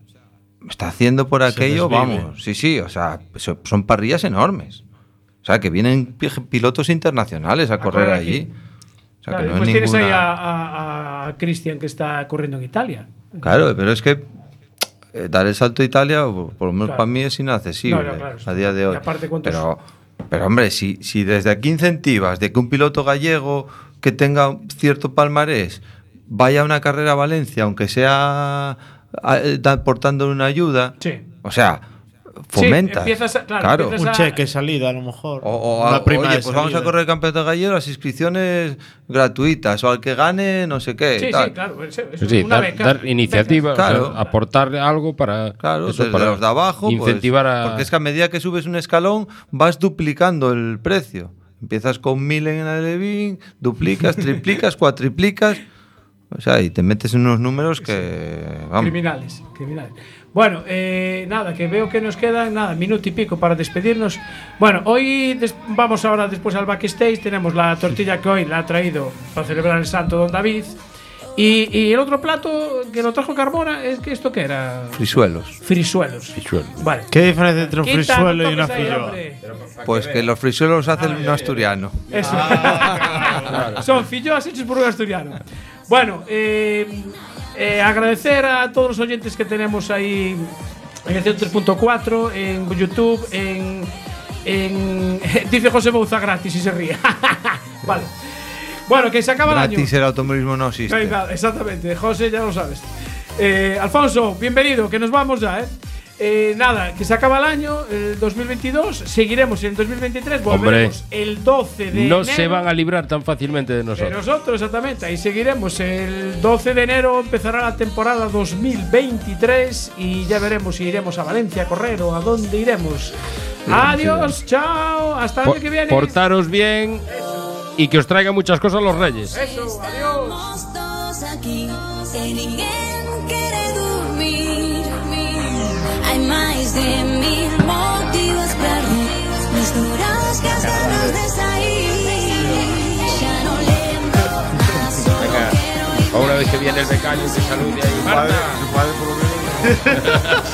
está haciendo por aquello, vamos, sí, sí, o sea, so- son parrillas enormes. O sea, que vienen pi- pilotos internacionales a, correr correr aquí. allí. O sea, Claro, que no después es tienes ahí a, a, a Cristian que está corriendo en Italia. Claro, pero es que eh, dar el salto a Italia, por lo menos Claro. para mí, es inaccesible No, no, claro, a día de hoy. aparte, ¿cuántos- Pero, pero hombre, si, si desde aquí incentivas de que un piloto gallego que tenga cierto palmarés vaya a una carrera a Valencia, aunque sea a- eh, una ayuda, Sí. o sea, fomentas. empiezas a- claro, empiezas Un a- cheque salida, a lo mejor. O, o Una a- prima oye, de pues vamos a correr el campeonato gallego, las inscripciones gratuitas, o al que gane, no sé qué. Sí, sí, tal. claro. Es, es Sí, una dar, beca. dar iniciativa, o sea, Claro. aportar algo para, Claro, eso, desde para los de abajo, pues, incentivar a... Porque es que a medida que subes un escalón, vas duplicando el precio. Empiezas con mil en el Alevín, duplicas, triplicas, cuatriplicas. O sea, y te metes en unos números que. Vamos. Criminales, criminales. Bueno, eh, nada, que veo que nos quedan nada, minuto y pico para despedirnos. Bueno, hoy des- vamos ahora después al backstage. Tenemos la tortilla que hoy la ha traído para celebrar el santo Don David. Y, y el otro plato que lo trajo Carmona, es que esto que era Frisuelos. frisuelos. Vale. ¿Qué diferencia entre un frisuelo y una hombre. Pues que los frisuelos hacen un asturiano. Eso. Son filloas hechos por un asturiano. Bueno, eh, eh, agradecer a todos los oyentes que tenemos ahí en el 103.4, en YouTube, en, en- Dice José Bouza gratis y se ríe. vale. Bueno, que se acaba el año. Gratis el automovilismo no existe. Exactamente. José, ya lo sabes. Eh, Alfonso, bienvenido, que nos vamos ya, ¿eh? Eh, nada, que se acaba el año, el 2022, seguiremos en el 2023, volveremos el 12 de no enero. se van a librar tan fácilmente de De nosotros. nosotros, exactamente. Ahí seguiremos. El 12 de enero empezará la temporada 2023 y ya veremos si iremos a Valencia a correr o a dónde iremos. Adiós, chao, hasta el año que viene. portaros bien y que os traigan muchas cosas los reyes. Eso, adiós. Estamos todos aquí de mil motivos de sair. Xa non lembro, a só Venga, quero ir una vez que viene el becario, que salude ahí. Marta.